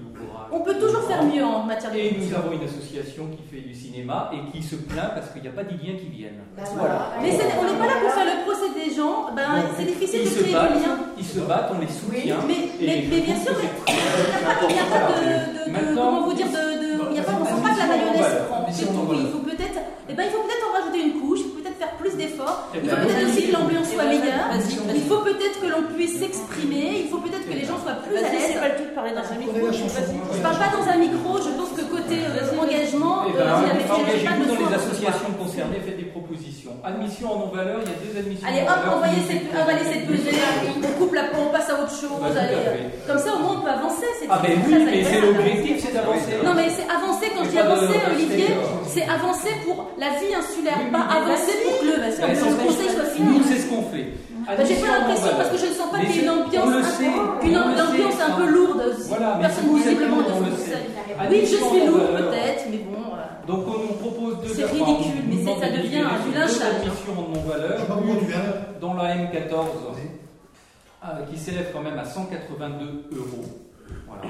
On peut toujours faire mieux en matière de Et nous avons une association qui fait du cinéma et qui se plaint parce qu'il n'y a pas d'Iliens qui viennent. Bah, Voilà. Mais on n'est pas là pour faire le procès des gens, ben, c'est difficile Ils de créer battent, du lien. ils se battent, on les soutient. Mais, bien sûr, il n'y a pas, de, de- de- Maintenant- comment vous dire, de, de- il y a pas, on sent pas que la mayonnaise prend. Il faut peut-être, eh ben, il faut peut-être en rajouter une couche, il faut peut-être faire plus d'efforts. Eh Il ben, faut peut-être oui. aussi que l'ambiance soit Vas-y, meilleure. Il faut peut-être que l'on puisse s'exprimer. Il faut peut-être que les gens soient plus à l'aise. Je parle pas dans un micro. Je pense que côté euh, engagement, Eh euh, ben, Engagez-vous dans les associations concernées, faites des propositions. Admission en non-valeur, il y a deux admissions Allez hop, non-valeur envoyez qui cette, pesée, on coupe la on passe à autre chose. Bah, allez. Comme ça, au moins, on peut avancer. c'est Ah ben oui, mais c'est l'objectif, c'est d'avancer. Non, mais c'est avancer, quand je dis avancer, Olivier, c'est avancer pour la vie insulaire, pas avancer pour que le, empêche conseil soit fini. Nous, c'est ce qu'on fait. Bah, J'ai pas l'impression parce que je ne sens pas qu'il y ait une ambiance, un sait, une, ambiance sait, un peu lourde. Voilà, Personne visiblement on ce. Oui, je suis lourde peut-être, mais bon. euh, Donc on nous propose deux C'est ridicule, mais ça de devient du lynchage. en non-valeur. Dans la M14 euh, qui s'élève quand même à 182 euros. Voilà,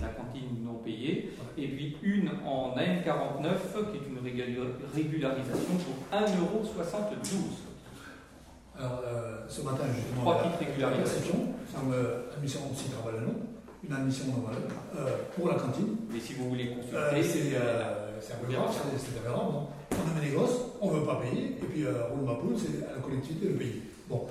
la cantine non payée. Et puis une en AM49 qui est une régula- régularisation pour 1,72 Alors, euh, ce matin, justement, Trois petites la régularisations. euh, admission aussi travail une admission valeur euh, pour la cantine. Mais si vous voulez consulter, c'est euh, c'est un peu grave, c'est c'est aberrant. non on amène les gosses, on ne veut pas payer, et puis euh, roule ma poule, c'est à la collectivité de payer. Bon,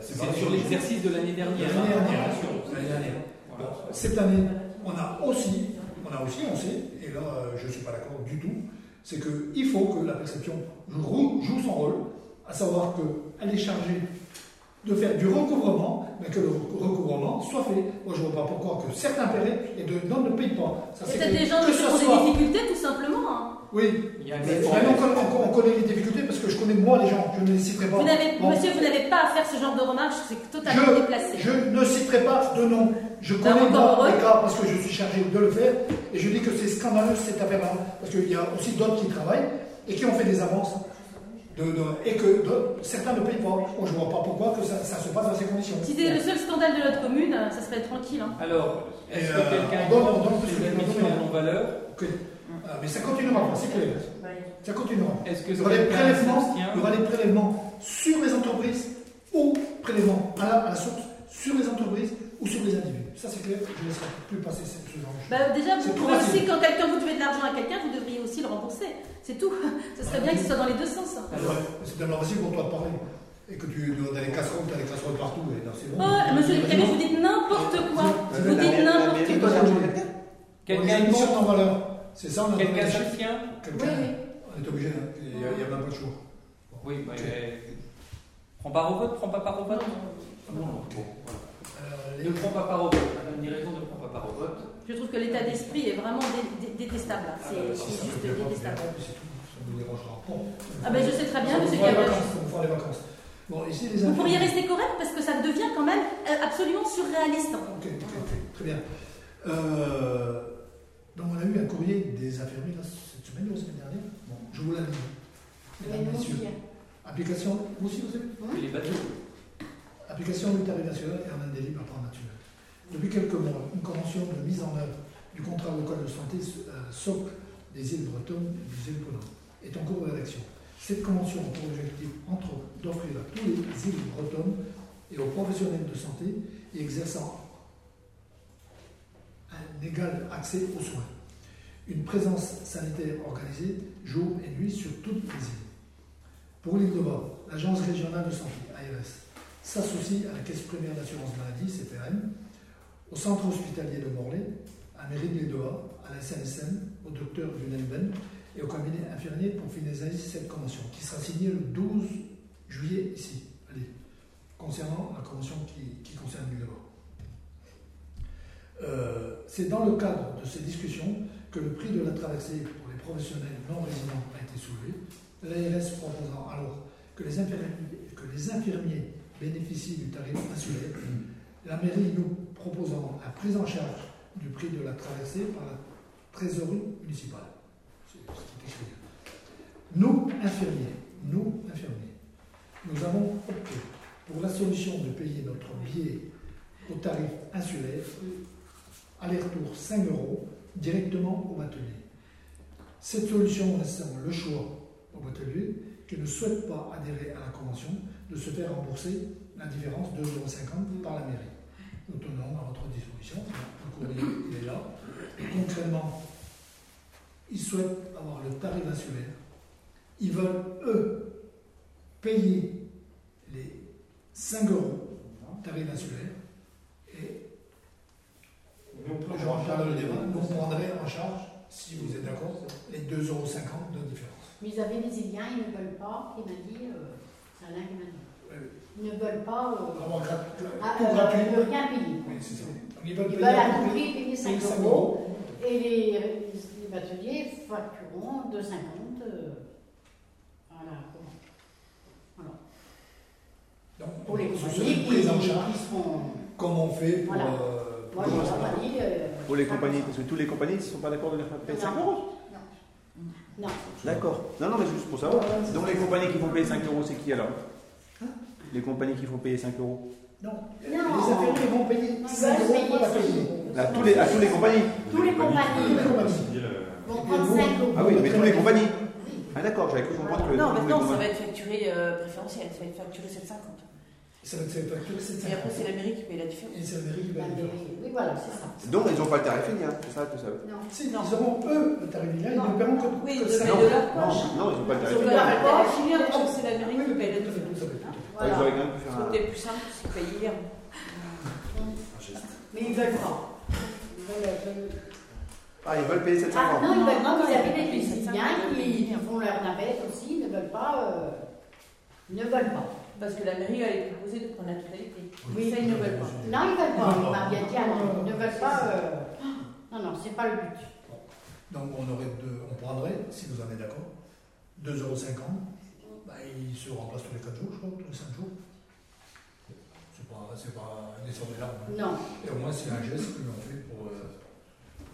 c'est sur l'exercice de l'année dernière. L'année hein, dernière, attention. l'année dernière. Voilà. Bon, cette année, on a aussi, on a aussi, on sait, et là je ne suis pas d'accord du tout, c'est qu'il faut que la perception joue, joue son rôle, à savoir qu'elle est chargée de faire du recouvrement, mais que le recouvrement soit fait. Moi je ne vois pas pourquoi que certains paient et de, non ne payent pas. Ça, c'est Peut-être des gens qui ont soit- des difficultés, tout simplement. hein. Oui, Il y a mais on, connaît, on- on connaît les difficultés parce que je connais moi les gens, je ne les citerai pas. Vous n'avez, Bon. monsieur, vous n'avez pas à faire ce genre de remarques, c'est totalement Je, déplacé. je ne citerai pas de nom. Je Ben, connais heureux. les cas parce que je suis chargé de le faire et je dis que c'est scandaleux cette affaire-là parce qu'il y a aussi d'autres qui travaillent et qui ont fait des avances de- de- et que certains ne payent pas. Je ne vois pas pourquoi que ça, ça se passe dans ces conditions. Si c'était le seul scandale de notre commune, ça serait tranquille. hein. Alors, est-ce que euh, quelqu'un en non-valeur Ok. Ah, mais ça continuera, c'est clair. Ça continuera. Est-ce que Il y aura des prélèvements, s'abstient il y aura des prélèvements sur les entreprises ou prélèvements à la, à la source sur les entreprises ou sur les individus. Ça c'est clair, je ne laisserai plus passer ce, genre de choses. Bah, déjà, vous pouvez aussi, quand quelqu'un vous devez de l'argent à quelqu'un, vous devriez aussi le rembourser. C'est tout. Ce serait bien que ce soit dans les deux sens. hein. Alors, c'est tellement facile pour toi de parler. Et que tu dois dans les casseroles, tu as des casseroles partout. Et bon. Oh, monsieur le vous dites n'importe quoi. Vous dites n'importe quoi. Quelqu'un en valeur. C'est ça, on a Quelqu'un s'abstient Quelqu'un- Oui, oui. On est obligé, hein. il n'y a, il y a même pas de choix. Oui, mais. Prends part au vote, prends pas part au vote Non, non, bon, voilà. Les- Ne prends pas part au vote. Madame Miraison ne prend pas part au vote. Je trouve que l'état d'esprit est vraiment dé- dé- détestable. là. C'est ça juste détestable. c'est tout. Ça ne nous dérangera pas. Ah ben je sais très bien, monsieur Gabriel. Bon, ici, les Vous pourriez rester correct parce que ça devient quand même euh, absolument surréaliste. Ok, ok, ok, très bien. Euh, donc on a eu un courrier des infirmiers là, cette semaine ou la semaine dernière. Bon, je vous la lis. Mesdames, messieurs. Application, vous aussi vous avez Et les bateaux. Application national et en indélit par naturelle. Depuis quelques mois, une convention de mise en œuvre du contrat local de santé euh, SOC des îles bretonnes et des îles Ponant est en cours de rédaction. Cette convention a pour objectif, d'offrir à tous les îles bretonnes et aux professionnels de santé y exerçant un égal accès aux soins. une présence sanitaire organisée jour et nuit sur toutes les îles. Pour l'île de Bas, l'Agence régionale de santé, ARS, s'associe à la Caisse primaire d'assurance maladie, CPRM, au centre hospitalier de Morlaix, à Bas, à la SNSM, au docteur Lunenben et au cabinet infirmier pour finaliser cette convention, qui sera signée le 12 juillet ici, Lille, concernant la convention qui, concerne Bas. Euh, c'est dans le cadre de ces discussions que le prix de la traversée pour les professionnels non résidents a été soulevé, l'ARS proposant alors que les infirmiers bénéficient du tarif insulaire, la mairie nous proposant la prise en charge du prix de la traversée par la trésorerie municipale. C'est ce qui est écrit. Nous, infirmiers, nous, infirmiers, nous avons opté pour la solution de payer notre billet au tarif insulaire aller-retour 5 euros directement au batelier. Cette solution laisse le choix au batelier qui ne souhaite pas adhérer à la convention de se faire rembourser la différence de 2,50 euros par la mairie. Nous tenons à votre disposition, le courrier il est là. Concrètement, ils souhaitent avoir le tarif insulaire. Ils veulent, eux, payer les 5 euros tarif insulaire je rentre le débat, vous prendrez en charge, si vous êtes d'accord, les 2,50 euros de différence. Mais ils avaient des Iliens, ils ne veulent pas, il m'a dit, euh, c'est Alain qui m'a dit. Ils ne veulent pas. Euh, euh, gratuit? Ils ne veulent rien payer. Oui, c'est ça. Ils veulent, ils veulent à tout prix payer 5, euros. Et les, les bateliers factureront 2,50. Euh, voilà. voilà. Donc, pour les compagnies qui, seront. Comme on fait pour. Voilà. Euh, Moi, je pas dit. Euh, Pour les compagnies, parce que tous les compagnies ne sont pas d'accord de les faire payer 5 euros. Non. D'accord. Non, non, mais juste pour savoir. Donc les compagnies qui font payer 5 euros, c'est qui alors Les compagnies qui font payer 5 euros Non. Non. Les infirmiers vont payer Ils 5 veulent euros pour la 5 payer. euros. à tous, les, à tous les compagnies Tous les compagnies vont prendre 5 euros. Ah oui, mais tous les compagnies Ah d'accord, j'avais cru comprendre que. Non, maintenant ça va être facturé euh, préférentiel, ça va être facturé 7,50. Ça va être fait facturer 7,50. Et après, c'est la mairie qui paye la différence. Et c'est la mairie qui va La le faire. mairie. Oui, voilà, c'est ça. Donc ils n'ont pas le tarif c'est ça tout ça? Non. Si, ils auront eux le tarif ils ne paieront que, Oui, que ça. Non, de leur non, poche. non, ils n'ont pas le tarif donc c'est la mairie Oui, qui paye la différence. Ah, Voilà. J'aurais quand même pu faire un. C'était plus simple, c'est payer hier. Mais ils veulent pas. Ils Ah, ils veulent payer 750. Ah non, ils veulent pas. Ils ça. qui qui font leur navette aussi, ils ne veulent pas. euh, Ils ne veulent pas. Parce que la mairie allait proposer de prendre la totalité. Oui. ça, ils ne veulent pas. Non, ils ne veulent pas. Non, Il non. m'a bien dit, ah non, ils ne veulent pas. euh, Non, non, c'est pas le but. Donc on, aurait deux, on prendrait, si vous en êtes d'accord, 2,50 euros. Bah, ils se remplacent tous les 4 jours, je crois, tous les 5 jours. C'est pas, c'est pas des sommes énormes. Non. Et au moins, c'est un geste que l'on fait pour, euh,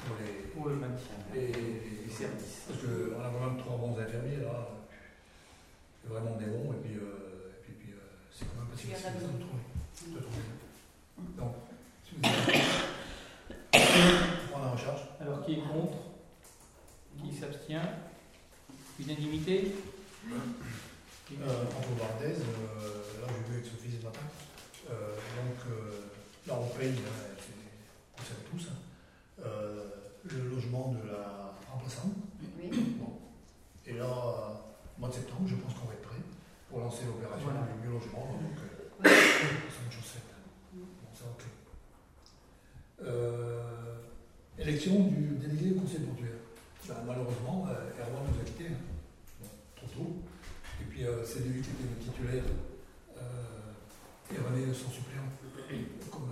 pour les, Pour le maintien. les, Les services. Parce qu'on a quand même trois bons infirmiers là. C'est vraiment des bons. Et puis, euh, c'est quand même facile de trouver. De trouver. Donc, si vous êtes prendre en charge. Alors qui est contre Qui s'abstient Unanimité Euh, François Bardez, euh, là j'ai vu avec Sophie ce matin. Euh, donc euh, là on paye, vous savez tous, hein, euh, le logement de la remplaçante. Oui. Bon. Et là, euh, mois de septembre, je pense qu'on va être pour lancer l'opération Voilà. du mieux logement. Donc, euh, c'est une chose faite. Bon, ça, ok. Euh, élection du délégué au conseil portuaire. Ben, malheureusement, euh, Erwan nous a quittés, hein. Bon, trop tôt. Et puis c'est lui qui était le titulaire et René son suppléant, comme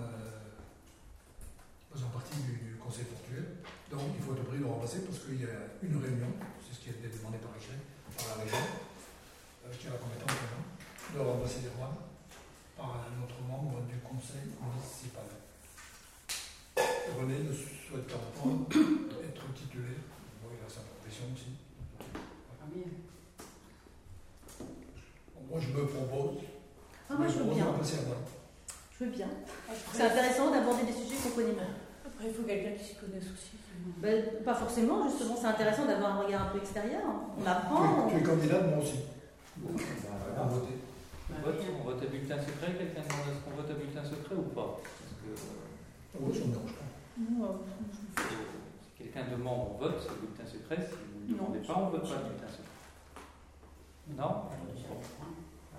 faisant partie du, du conseil portuaire. Donc il faut être prêt de le remplacer parce qu'il y a une réunion, c'est ce qui a été demandé par, par la région, qui a la compétence maintenant, de remplacer Erwan par un autre membre du conseil municipal. René ne souhaitant pas être titulaire, bon, il a sa profession aussi. Bon, moi je me propose. Ah, moi, je veux me propose bien. Je veux bien. C'est intéressant d'aborder des sujets qu'on connaît mal. Après, il faut quelqu'un qui s'y connaisse aussi. Ben, pas forcément, justement, c'est intéressant d'avoir un regard un peu extérieur. On Tu apprend. es, tu es candidate, moi aussi. Bon, On vote, on vote à bulletin secret. Quelqu'un demande est-ce qu'on vote à bulletin secret ou pas Parce que, euh, Oui, ça me dérange pas. c'est quelle quelqu'un demande, on vote ce bulletin secret. Si vous ne le demandez pas, on ne vote pas le bulletin secret. Non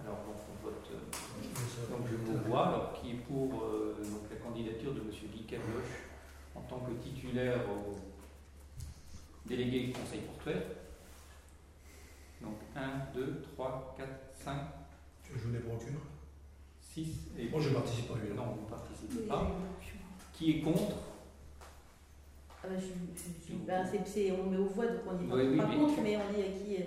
Alors, donc, on vote. euh, donc, je vous vois. Alors, qui est pour euh, donc, la candidature de M. Guy Cabloche en tant que titulaire au délégué du conseil portuaire Donc, 1, 2, 3, 4, 5, Tu veux jouer les procures 6 et. Moi, je participe pas, lui. Non, vous ne participez pas. Qui est contre? Ah bah, je- je- je- bah, c'est- c'est- on met aux voix, donc on dit Oui, oui, pas mais- contre, mais on dit à qui. euh,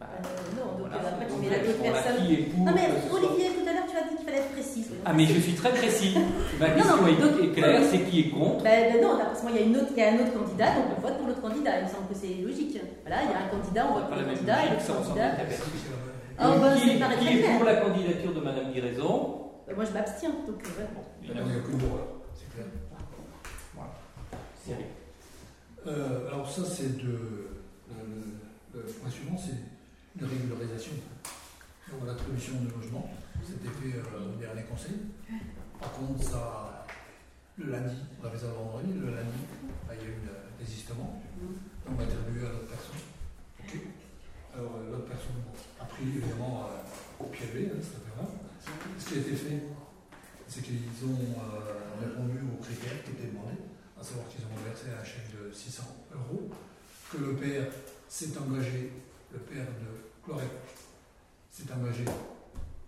Bah, euh, non, donc voilà, euh, après tu donc, mets la d'autres on a personnes. Qui est pour Non mais soit- Olivier, tout à l'heure tu as dit qu'il fallait être précis. Ah, mais je suis très précis. Ma Non, question non, est- donc- est claire c'est qui est contre Ben, ben non, là, parce y, a une autre, il y a un autre candidat, donc on vote pour l'autre candidat. Il me semble que c'est logique. Voilà, il y a un candidat, on vote pour le candidat, et logique, l'autre candidat. Ah, bah, qui, est pour la candidature de Madame Guiraison Ben, moi, je m'abstiens, donc euh, voilà. Il n'y a que pour, alors, c'est clair. Cyril. Euh, alors ça, c'est de... Le point suivant, c'est une régularisation. Donc l'attribution de logement, c'était fait euh, au dernier conseil. Par contre, ça, le lundi, on avait ça le vendredi, le lundi, bah, il y a eu un désistement. Donc on a attribué à l'autre personne. Ok. Alors euh, l'autre personne a pris évidemment euh, au pied levé, hein, c'est pas grave. Ce qui a été fait, c'est qu'ils ont euh, répondu aux critères qui étaient demandés, à savoir qu'ils ont versé un chèque de 600 euros, que le père s'est engagé, le père de Clorec s'est engagé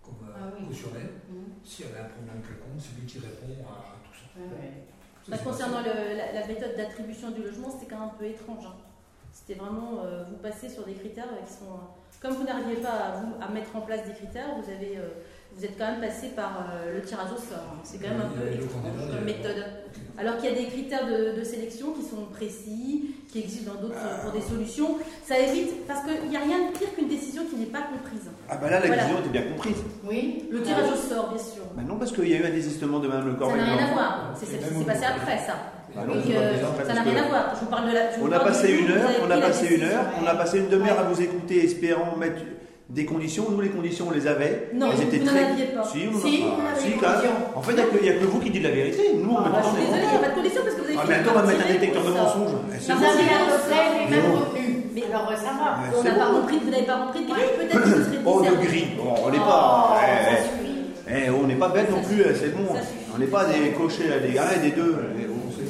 comme euh, Ah oui. cautionnaire. Mhm. S'il y avait un problème quelconque, c'est lui qui répond à tout ça. Ouais, ouais. Bah, concernant le- la, la méthode d'attribution du logement, c'était quand même un peu étrange. hein. C'était vraiment, euh, vous passez sur des critères qui sont... euh, comme vous n'arriviez pas à, vous, à mettre en place des critères, vous, avez, euh, vous êtes quand même passé par euh, le tirage au sort. hein. C'est quand même un peu étrange comme méthode. Alors qu'il y a des critères de, de sélection qui sont précis, qui existent dans d'autres pour des solutions. Ça évite, parce qu'il n'y a rien de pire qu'une décision qui n'est pas comprise. Ah bah là, la Voilà. décision était bien comprise. Oui. Le tirage au sort, bien sûr. Bah non, parce qu'il y a eu un désistement de Mme Le Ça n'a rien à voir. C'est ce qui s'est passé après, ça. Bah non, Donc, euh, ça n'a rien à voir. Je vous parle de la. On a passé une heure, on a passé une heure, on a passé une demi-heure à vous écouter, espérant mettre des conditions. Nous, les conditions, on les avait. Non, Elles étaient vous n'en très. aviez pas. Si, on en a Si, pas. on avait Si, quand même. conditions. En fait, il n'y a, que- il y a que vous qui dites la vérité. Nous, on met Ah, pas je suis désolée, il n'y a pas de condition parce que vous avez Ah, mais attends, on va mettre un détecteur de mensonges. Vous avez mêmes Non. revenus. Mais- Alors ça va. On n'a pas rempli, vous n'avez pas rempli de grille, peut-être que ce serait Oh, de. Bon, on n'est Oh, pas. eh, eh, eh, on n'est pas bête non plus, eh, c'est bon. On n'est pas des cochers, des un et des deux.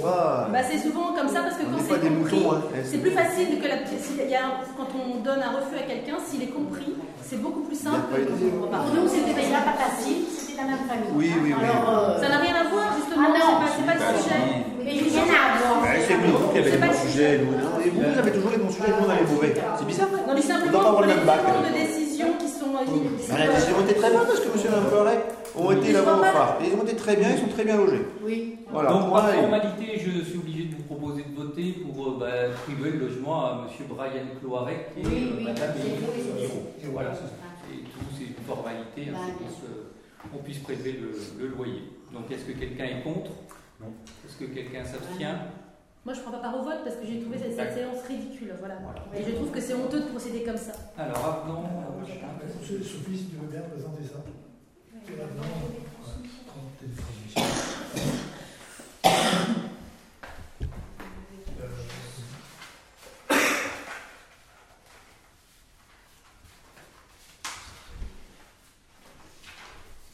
Pas. Bah, c'est souvent comme ça parce que On quand n'est pas c'est des compris, moutons. hein. C'est plus facile que la, a- quand on donne un refus à quelqu'un, s'il est compris, c'est beaucoup plus simple que on. Pour nous, c'était déjà pas facile, c'était la même famille. Oui, oui, oui. Alors, euh, Ça n'a rien à voir justement, Ah non, c'est pas, pas le sujet. mais rien à voir. C'est vous qui avez C'est les bons sujets, nous. Et vous, vous avez toujours les bons sujets, nous, on a les mauvais. C'est bizarre. Non, mais On simplement avoir pour le les même bac. demandes de décisions qui sont. euh, Ah, la décision était très bonne parce que M. Lamperlec ont été là-bas au phare. Et Ils ont été très bien, ils sont très bien logés. Oui. Voilà. Donc, Moi, par formalité, je suis obligé de vous pour euh, bah, attribuer le logement à M. Brian Cloarec et Oui, euh, oui, Madame c'est Émilie oui, c'est Giraud. Et Voilà. Et tout, c'est une formalité, hein, Bah, c'est pour que on puisse prélever le, le loyer. Donc, est-ce que quelqu'un est contre? Non. Est-ce que quelqu'un s'abstient? Moi, je ne prends pas part au vote parce que j'ai trouvé cette, cette séance ridicule. Voilà. Voilà. Et je trouve que c'est honteux de procéder comme ça. Alors, avenant, machin. Sophie, si tu veux bien présenter ça. C'est maintenant, ouais, 30 et transmission.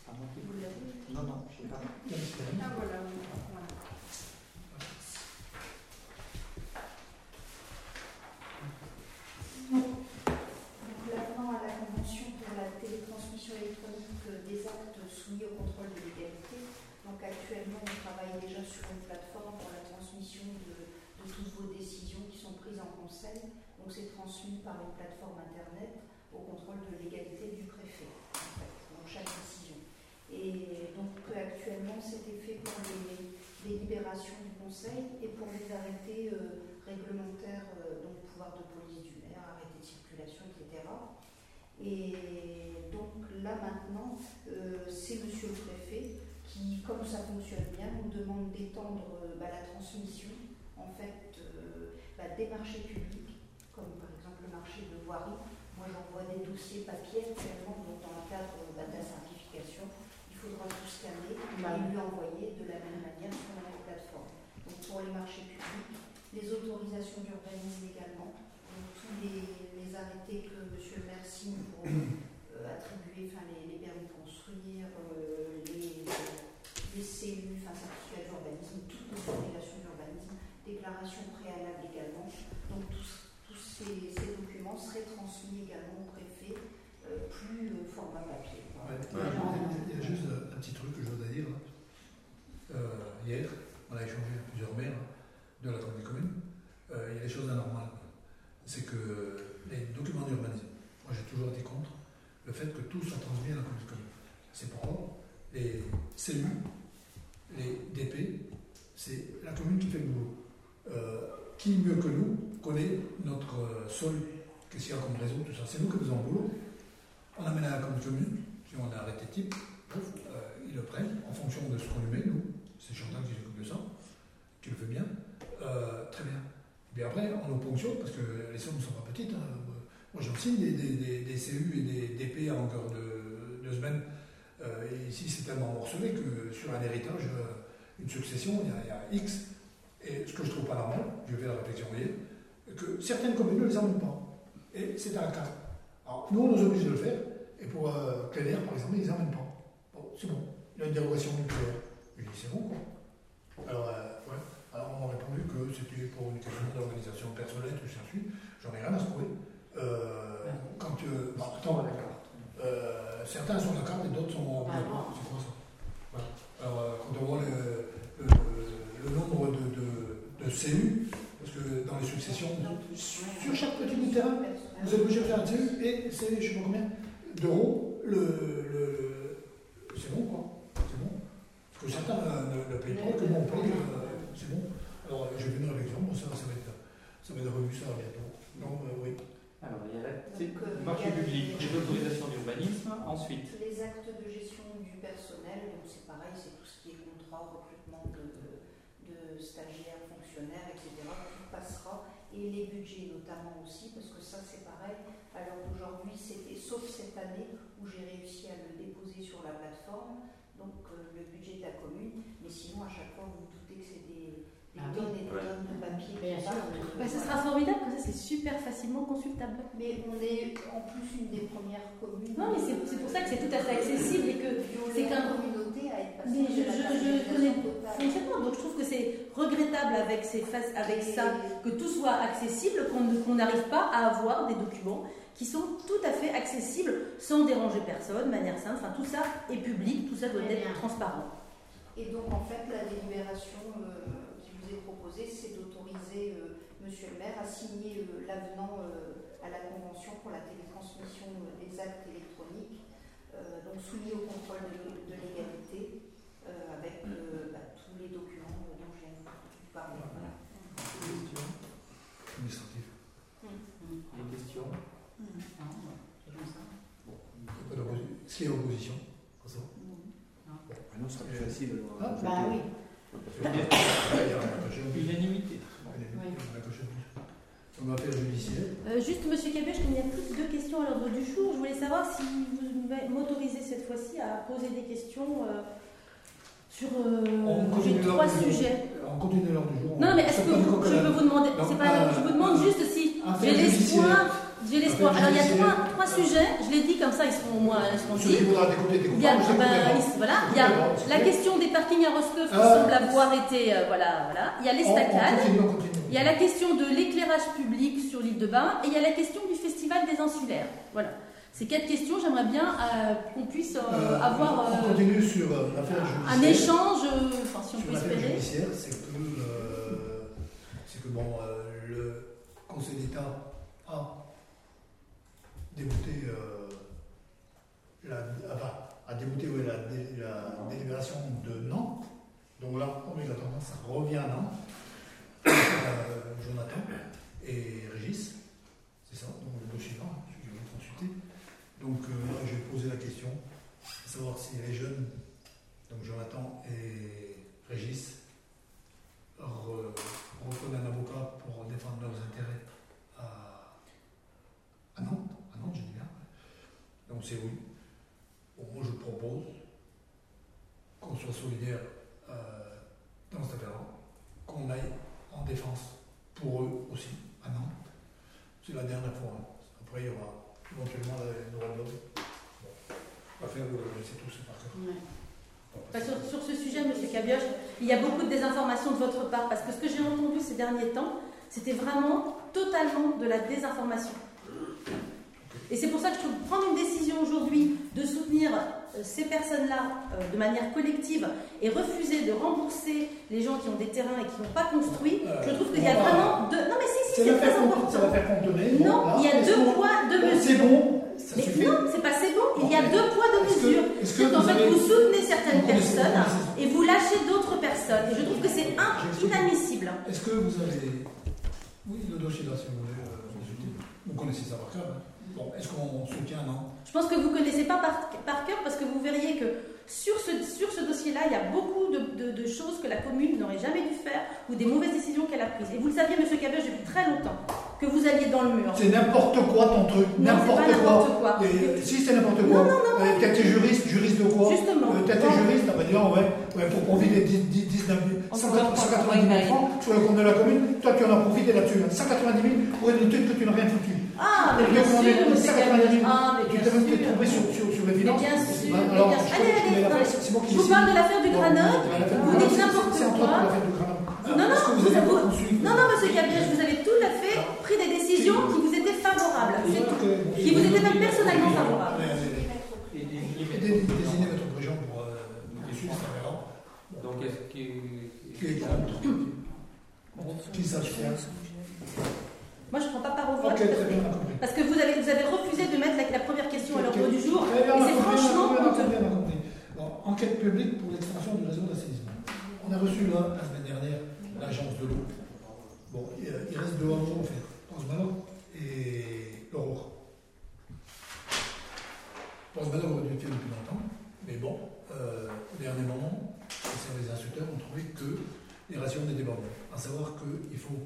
Euh, Non, non, je sais pas. Ah, voilà. voilà. Donc, l'avenant à la Convention pour la télétransmission électronique des actes soumis au contrôle de l'égalité. Donc actuellement, on travaille déjà sur une plateforme pour la transmission de, de toutes vos décisions qui sont prises en conseil. Donc c'est transmis par une plateforme Internet au contrôle de l'égalité du préfet, en fait, donc chaque décision. Et donc actuellement, c'était fait pour les, les libérations du Conseil et pour les arrêtés euh, réglementaires, de police du maire, arrêté de circulation, etc. Et donc là maintenant, euh, c'est Monsieur le Préfet qui, comme ça fonctionne bien, nous demande d'étendre euh, bah, la transmission en fait euh, bah, des marchés publics, comme par exemple le marché de voirie. Moi j'envoie des dossiers papier actuellement, donc dans le cadre bah, de la simplification, il faudra tout scanner et lui envoyer de la même manière sur la plateforme. Donc pour les marchés publics, les autorisations d'urbanisme également, tous les, arrêtés que M. signe pour euh, attribuer enfin, les, permis de construire, euh, les, les CU, enfin, certificats d'urbanisme, toutes les autorisations d'urbanisme, déclaration préalable également. Donc tous, ces, documents seraient transmis également au préfet, euh, plus format papier. il, y a, juste un, petit truc que je voudrais dire. hier, on a échangé avec plusieurs maires de la commune, euh, il y a des choses anormales. C'est que les documents d'urbanisme, moi j'ai toujours été contre le fait que tout soit transmis à la commune. C'est pourquoi les CU, les DP, c'est la commune qui fait le boulot. Euh, qui mieux que nous connaît notre euh, sol, qu'est-ce qu'il y a comme réseau, tout ça. C'est nous qui faisons le boulot. On amène à la commune, si on a arrêté type, ils le prennent en fonction de ce qu'on lui met, nous. C'est Chantal qui s'occupe de ça, qui le fait bien. Euh, très bien. Puis après, on nous ponctionne, parce que les sommes ne sont pas petites. Hein. Moi, j'en signe des, des, CU et des DP à longueur de deux semaines. Euh, ici, c'est tellement morcelé que sur un héritage, euh, une succession, il y, a, X. Et ce que je trouve pas normal, je vais faire la réflexion hier, que certaines communes ne les emmènent pas. Et c'est un cas. Alors, nous, on nous oblige de le faire. Et pour euh, par exemple, ils les emmènent pas. Bon, c'est bon. Il y a une dérogation nucléaire. Je dis, c'est bon, quoi. Alors, ouais. Alors on m'a répondu que c'était pour une question d'organisation personnelle, tout ça. J'en ai rien à secouer. Euh, quand tu. Bah, attends, euh, certains sont d'accord et d'autres sont obligatoires. C'est quoi ça Alors euh, quand on voit le, le, nombre de, de, de, CU, parce que dans les successions, sur chaque petit bout de terrain, vous êtes obligé de faire un CU et c'est je ne sais pas combien d'euros le, le, c'est bon quoi. C'est bon. Parce que certains ne, payent pas, que bon, on paye c'est bon. Alors, je vais venir avec bon, ça, ça va être, ça va être revu ça bientôt. Non, euh, oui. Alors, il y a la euh, marché public, les autorisations d'urbanisme, ensuite. Les actes de gestion du personnel, donc c'est pareil, c'est tout ce qui est contrat, recrutement de, de stagiaires, fonctionnaires, etc. Tout passera. Et les budgets notamment aussi, parce que ça c'est pareil. Alors d'aujourd'hui, c'était sauf cette année où j'ai réussi à le déposer sur la plateforme, donc euh, le budget de la commune. Mais sinon, à chaque fois, vous que c'est des ah tonnes et des tonnes de papier. Bien sûr. Bah, ça sera formidable, que c'est super facilement consultable. Mais on est en plus une des premières communes. Non, mais c'est pour ça que c'est tout à fait accessible et que c'est qu'un communauté à être passée. Mais je, je, connais fonctionnement, donc je trouve que c'est regrettable avec, ces, avec ça que tout soit accessible, qu'on n'arrive pas à avoir des documents qui sont tout à fait accessibles sans déranger personne, de manière simple. Enfin, tout ça est public, tout ça doit être transparent. Et donc, en fait, la délibération. Euh, proposé, c'est d'autoriser euh, Monsieur le maire à signer euh, l'avenant euh, à la Convention pour la télétransmission des actes électroniques, donc soumis au contrôle de, l'égalité, avec bah, tous les documents dont je viens de parler. Voilà. Administratif. Des questions mmh. Est-ce qu'il y a opposition Non, non, ça serait plus facile. Ah, bah oui. Unanimité. On va faire judiciaire. Euh, juste, Monsieur Cabet, il y a plus deux questions à l'ordre du jour. Je voulais savoir si vous m'autorisez cette fois-ci à poser des questions euh, sur euh, trois sujets. On continue l'ordre du jour. Non, mais est-ce que je peux vous demander pas, Je vous demande juste si j'ai l'espoir j'ai l'espoir. Alors il y a trois, trois sujets, je l'ai dit comme ça, ils seront au moins dit. Il y a, ben, voilà, il y a la question des parkings à Roscoff qui ah. semble avoir été. Euh, voilà, voilà. Il y a l'estacade. Il y a la question de l'éclairage public sur l'île de Bain et il y a la question du festival des insulaires. Voilà. Ces quatre questions, j'aimerais bien euh, qu'on puisse euh, avoir on continue sur un échange, enfin si on peut espérer. C'est que, c'est que bon, le Conseil d'État débouté, euh, la, a débouté la, la, délibération de Nantes. Donc là, obligatoirement, ça revient à Nantes. Euh, Jonathan et Régis, c'est ça, donc le dossier là, je vais consulter. Donc euh, là, je vais poser la question, savoir si les jeunes, donc Jonathan et Régis, reprennent un avocat pour défendre leurs intérêts à Nantes. Donc c'est oui. moi je propose qu'on soit solidaire euh, dans cette affaire qu'on aille en défense aussi, à Nantes. C'est la dernière fois. Après, il y aura éventuellement la nouvelle Bon. On va faire c'est tout, c'est par sur, sur, ce sujet, M. Cabioche, il y a beaucoup de désinformation de votre part, parce que ce que j'ai entendu ces derniers temps, c'était vraiment totalement de la désinformation. Et c'est pour ça que je trouve prendre une décision aujourd'hui de soutenir euh, ces personnes-là euh, de manière collective et refuser de rembourser les gens qui ont des terrains et qui n'ont pas construit, euh, je trouve qu'il y a vraiment deux. Non, mais si, si, c'est très important. Ça va faire Non, il y a deux poids, deux mesures. C'est bon. mais non, c'est pas c'est bon. Il y a deux poids, deux mesures. C'est qu'en fait, vous soutenez certaines personnes et vous lâchez d'autres personnes. Et je trouve que c'est inadmissible. Est-ce que vous avez. Oui, le dossier là, si vous voulez. Vous connaissez ça par cœur. Hein Bon, est-ce qu'on soutient, non? Je pense que vous ne connaissez pas par, par cœur parce que vous verriez que sur ce, sur ce dossier-là, il y a beaucoup de, de, choses que la commune n'aurait jamais dû faire ou des mauvaises décisions qu'elle a prises. Et vous le saviez, M. Cabeuge, depuis très longtemps, que vous alliez dans le mur. C'est n'importe quoi ton truc. N'importe quoi. quoi. si c'est n'importe quoi. Non, non, non. Euh, T'as été juriste, juriste de quoi? Justement. Euh, T'as été juriste, on va dire, ouais, ouais pour profiter des 19 190 000 francs sur le compte de la commune. Toi, tu en as profité là-dessus. 190 000 pour une étude que tu n'as rien foutu. Ah, mais bien sûr, Ah, mais bien sûr. Tu t'es même tombé sur, sur, sur bien sûr. Alors, allez, allez, je vous parle de l'affaire du Granotte, vous dites n'importe quoi. Non, non, vous avez, non, non, monsieur Gabriel, vous avez tout à fait pris des décisions qui vous étaient favorables, c'est tout. Qui vous étaient même personnellement favorables. Et désigner votre région pour les Suisses, ça verra. Donc, est-ce que. Qui est contre Qui s'abstient moi, je ne prends pas part au vote. parce que vous avez, vous avez refusé de mettre la, première question à l'ordre du jour. Et c'est franchement enquête publique pour l'extension du réseau d'assainissement. On a reçu là, la semaine dernière l'agence de l'eau. Bon, il reste deux hameaux en fait, Pense-Malo et l'Aurore. Pense-Malo aurait dû être depuis longtemps, mais bon, euh, au dernier moment, les services instructeurs ont trouvé que les rations étaient bonnes. À savoir qu'il faut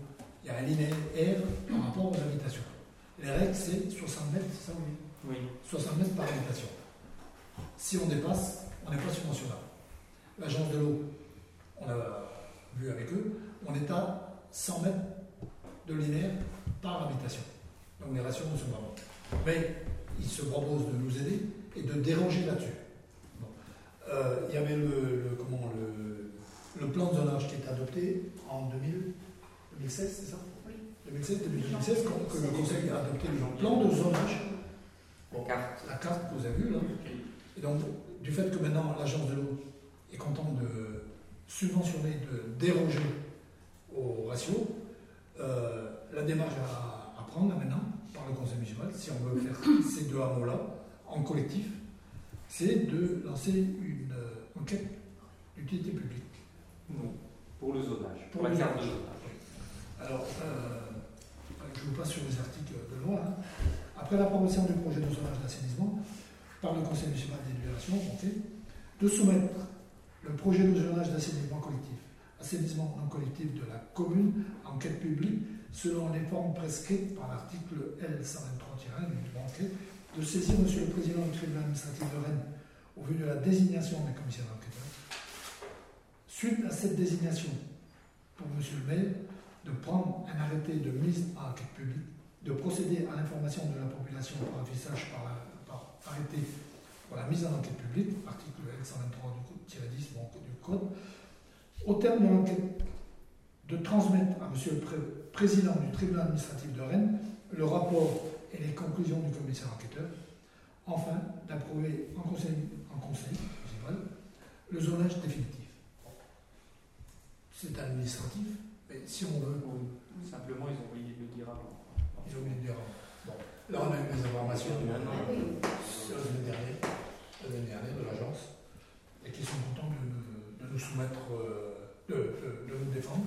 il y a un linéaire par rapport aux habitations. Les règles, c'est 60 mètres, c'est ça oui Oui. 60 mètres par habitation. Si on dépasse, on n'est pas subventionnable. L'agence de l'eau, on a vu avec eux, on est à 100 mètres de linéaire par habitation. Donc les ratios ne sont pas bons. Mais ils se proposent de nous aider et de déranger là-dessus. Euh, il y avait le, comment, le, le plan de zonage qui est adopté en 2000. 2016, c'est ça Oui. 2016, 2016, que le Conseil a adopté le plan de zonage. Bon, la carte que vous avez vue là. Et donc, du fait que maintenant l'agence de l'eau est contente de subventionner, de déroger au ratio, euh, la démarche à, à, prendre maintenant par le Conseil municipal, si on veut faire ces deux hameaux-là en collectif, c'est de lancer une euh, enquête d'utilité publique. Non, pour le zonage, pour, la carte de zonage. Alors, euh, je vous passe sur les articles de loi. Hein. Après l'approbation du projet de zonage d'assainissement par le Conseil municipal d'éducation, de soumettre le projet de zonage d'assainissement collectif, assainissement non collectif de la commune en quête publique selon les formes prescrites par l'article L123-1 du de saisir M. le Président du tribunal administratif de Rennes au vu de la désignation des commissaires enquêteurs. Suite à cette désignation, pour M. le maire, de prendre un arrêté de mise à enquête publique, de procéder à l'information de la population par par, arrêté pour la mise en enquête publique, article L123 du 10 du Code, au terme de l'enquête, de transmettre à M. le Président du tribunal administratif de Rennes le rapport et les conclusions du commissaire enquêteur, enfin d'approuver en conseil, le zonage définitif. C'est administratif, si on veut. Simplement, ils ont oublié de le dire avant. Ils ont oublié de le dire avant. Bon, là, on a eu des informations la semaine dernière, la semaine dernière de l'agence, et qui sont contents de, nous soumettre, euh, de, nous défendre,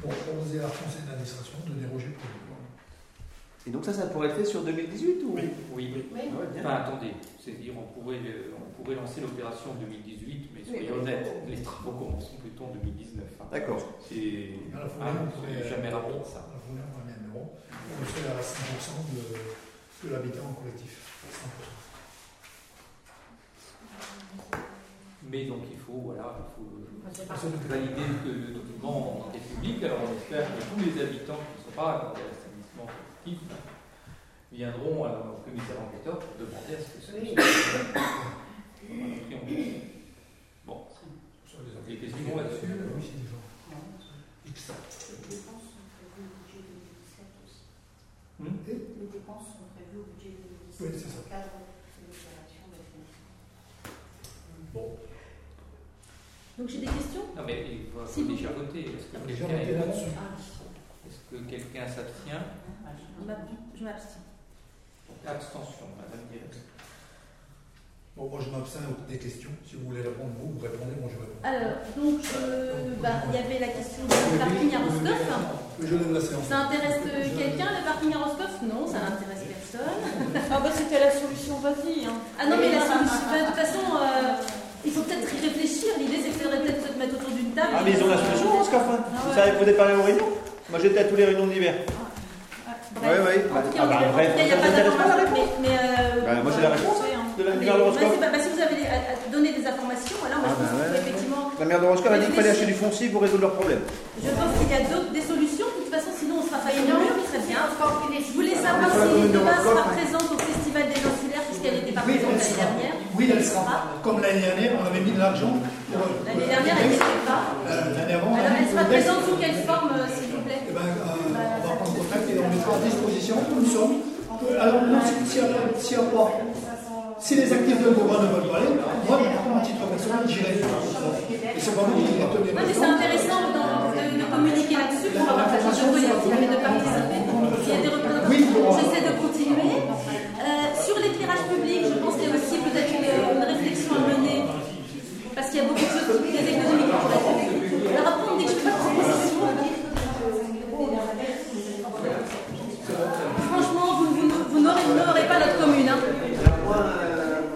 pour proposer à la conseil d'administration de déroger pour le et donc ça, ça pourrait être fait sur 2018 ou? Oui. Oui. oui. Enfin, attendez, c'est-à-dire on pourrait, on pourrait lancer l'opération en 2018, mais soyons honnêtes, les travaux commenceront plutôt en 2019. Hein. D'accord. C'est ah, jamais rapide ça. On serait à 100% de, l'habitat en collectif. 100%. Mais donc il faut, voilà, il faut pas- valider le, le document en publique. Alors on espère que tous les habitants qui ne sont pas accordés viendront à- au commissaire enquêteur pour demander à ce que ce Oui. soit. Bon, Sur les des questions là-dessus Oui, c'est des gens. Les dépenses sont prévues au budget 2017 aussi. Hmm Les dépenses sont prévues au budget 2017 Oui, c'est ça. dans le cadre de l'opération de. Bon, Donc j'ai des questions? Non mais il faut, vous- déjà voter. Est-ce que déjà quelqu'un mettez est- là-dessus. Est-ce que quelqu'un s'abstient? Je m'ab- Je m'abstiens. Abstention, Madame Guéret. Bon, moi je m'abstiens des questions. Si vous voulez répondre, vous, vous répondez, moi je réponds. Alors, donc, euh, bah, il y avait la question du parking à Roscoff. Je lève la séance. Ça intéresse euh, quelqu'un, le parking à Roscoff Non, ça n'intéresse personne. Ah bah c'était la solution vas-y. Hein. Ah non, mais la solution, enfin, de toute façon, euh, il faut peut-être y réfléchir. L'idée, c'est faudrait peut-être se mettre autour d'une table. Ah, mais ils ont la solution, hein, Scafin. Vous savez, vous êtes parlé aux réunions Moi j'étais à tous les réunions d'hiver. En tout cas, Ah bah, bref, il n'y a pas d'information. Mais, mais, euh, Bah, moi j'ai la réponse de la de Roscoff. vas-y, bah, bah, si vous avez les- à- à donner des informations, alors moi, Ah, je pense bah, qu'il faut ouais. effectivement. La mère de Roscoff a dit qu'il fallait acheter du foncier pour résoudre leurs problèmes. Je pense qu'il y a d'autres des solutions. De toute façon, sinon, on sera pas Et dans le. Très bien. Je voulais savoir si de Roscoff, sera hein. présente au Festival des Ancillaires, puisqu'elle n'était pas Oui, présente l'année dernière. Oui, elle sera. Comme l'année dernière, on avait mis de l'argent. pour, euh, L'année dernière, elle n'était pas. Euh, L'année avant, Alors, elle sera présente sous quelle forme, euh, par disposition, nous sommes. Alors, si, si, si les acteurs de droit ne veulent pas aller, moi, à titre personnel, j'irai. Et c'est pas vous qui tenez Non, mais c'est intéressant de, communiquer là-dessus pour avoir la chance de participer. S'il y a des représentants, j'essaie de continuer.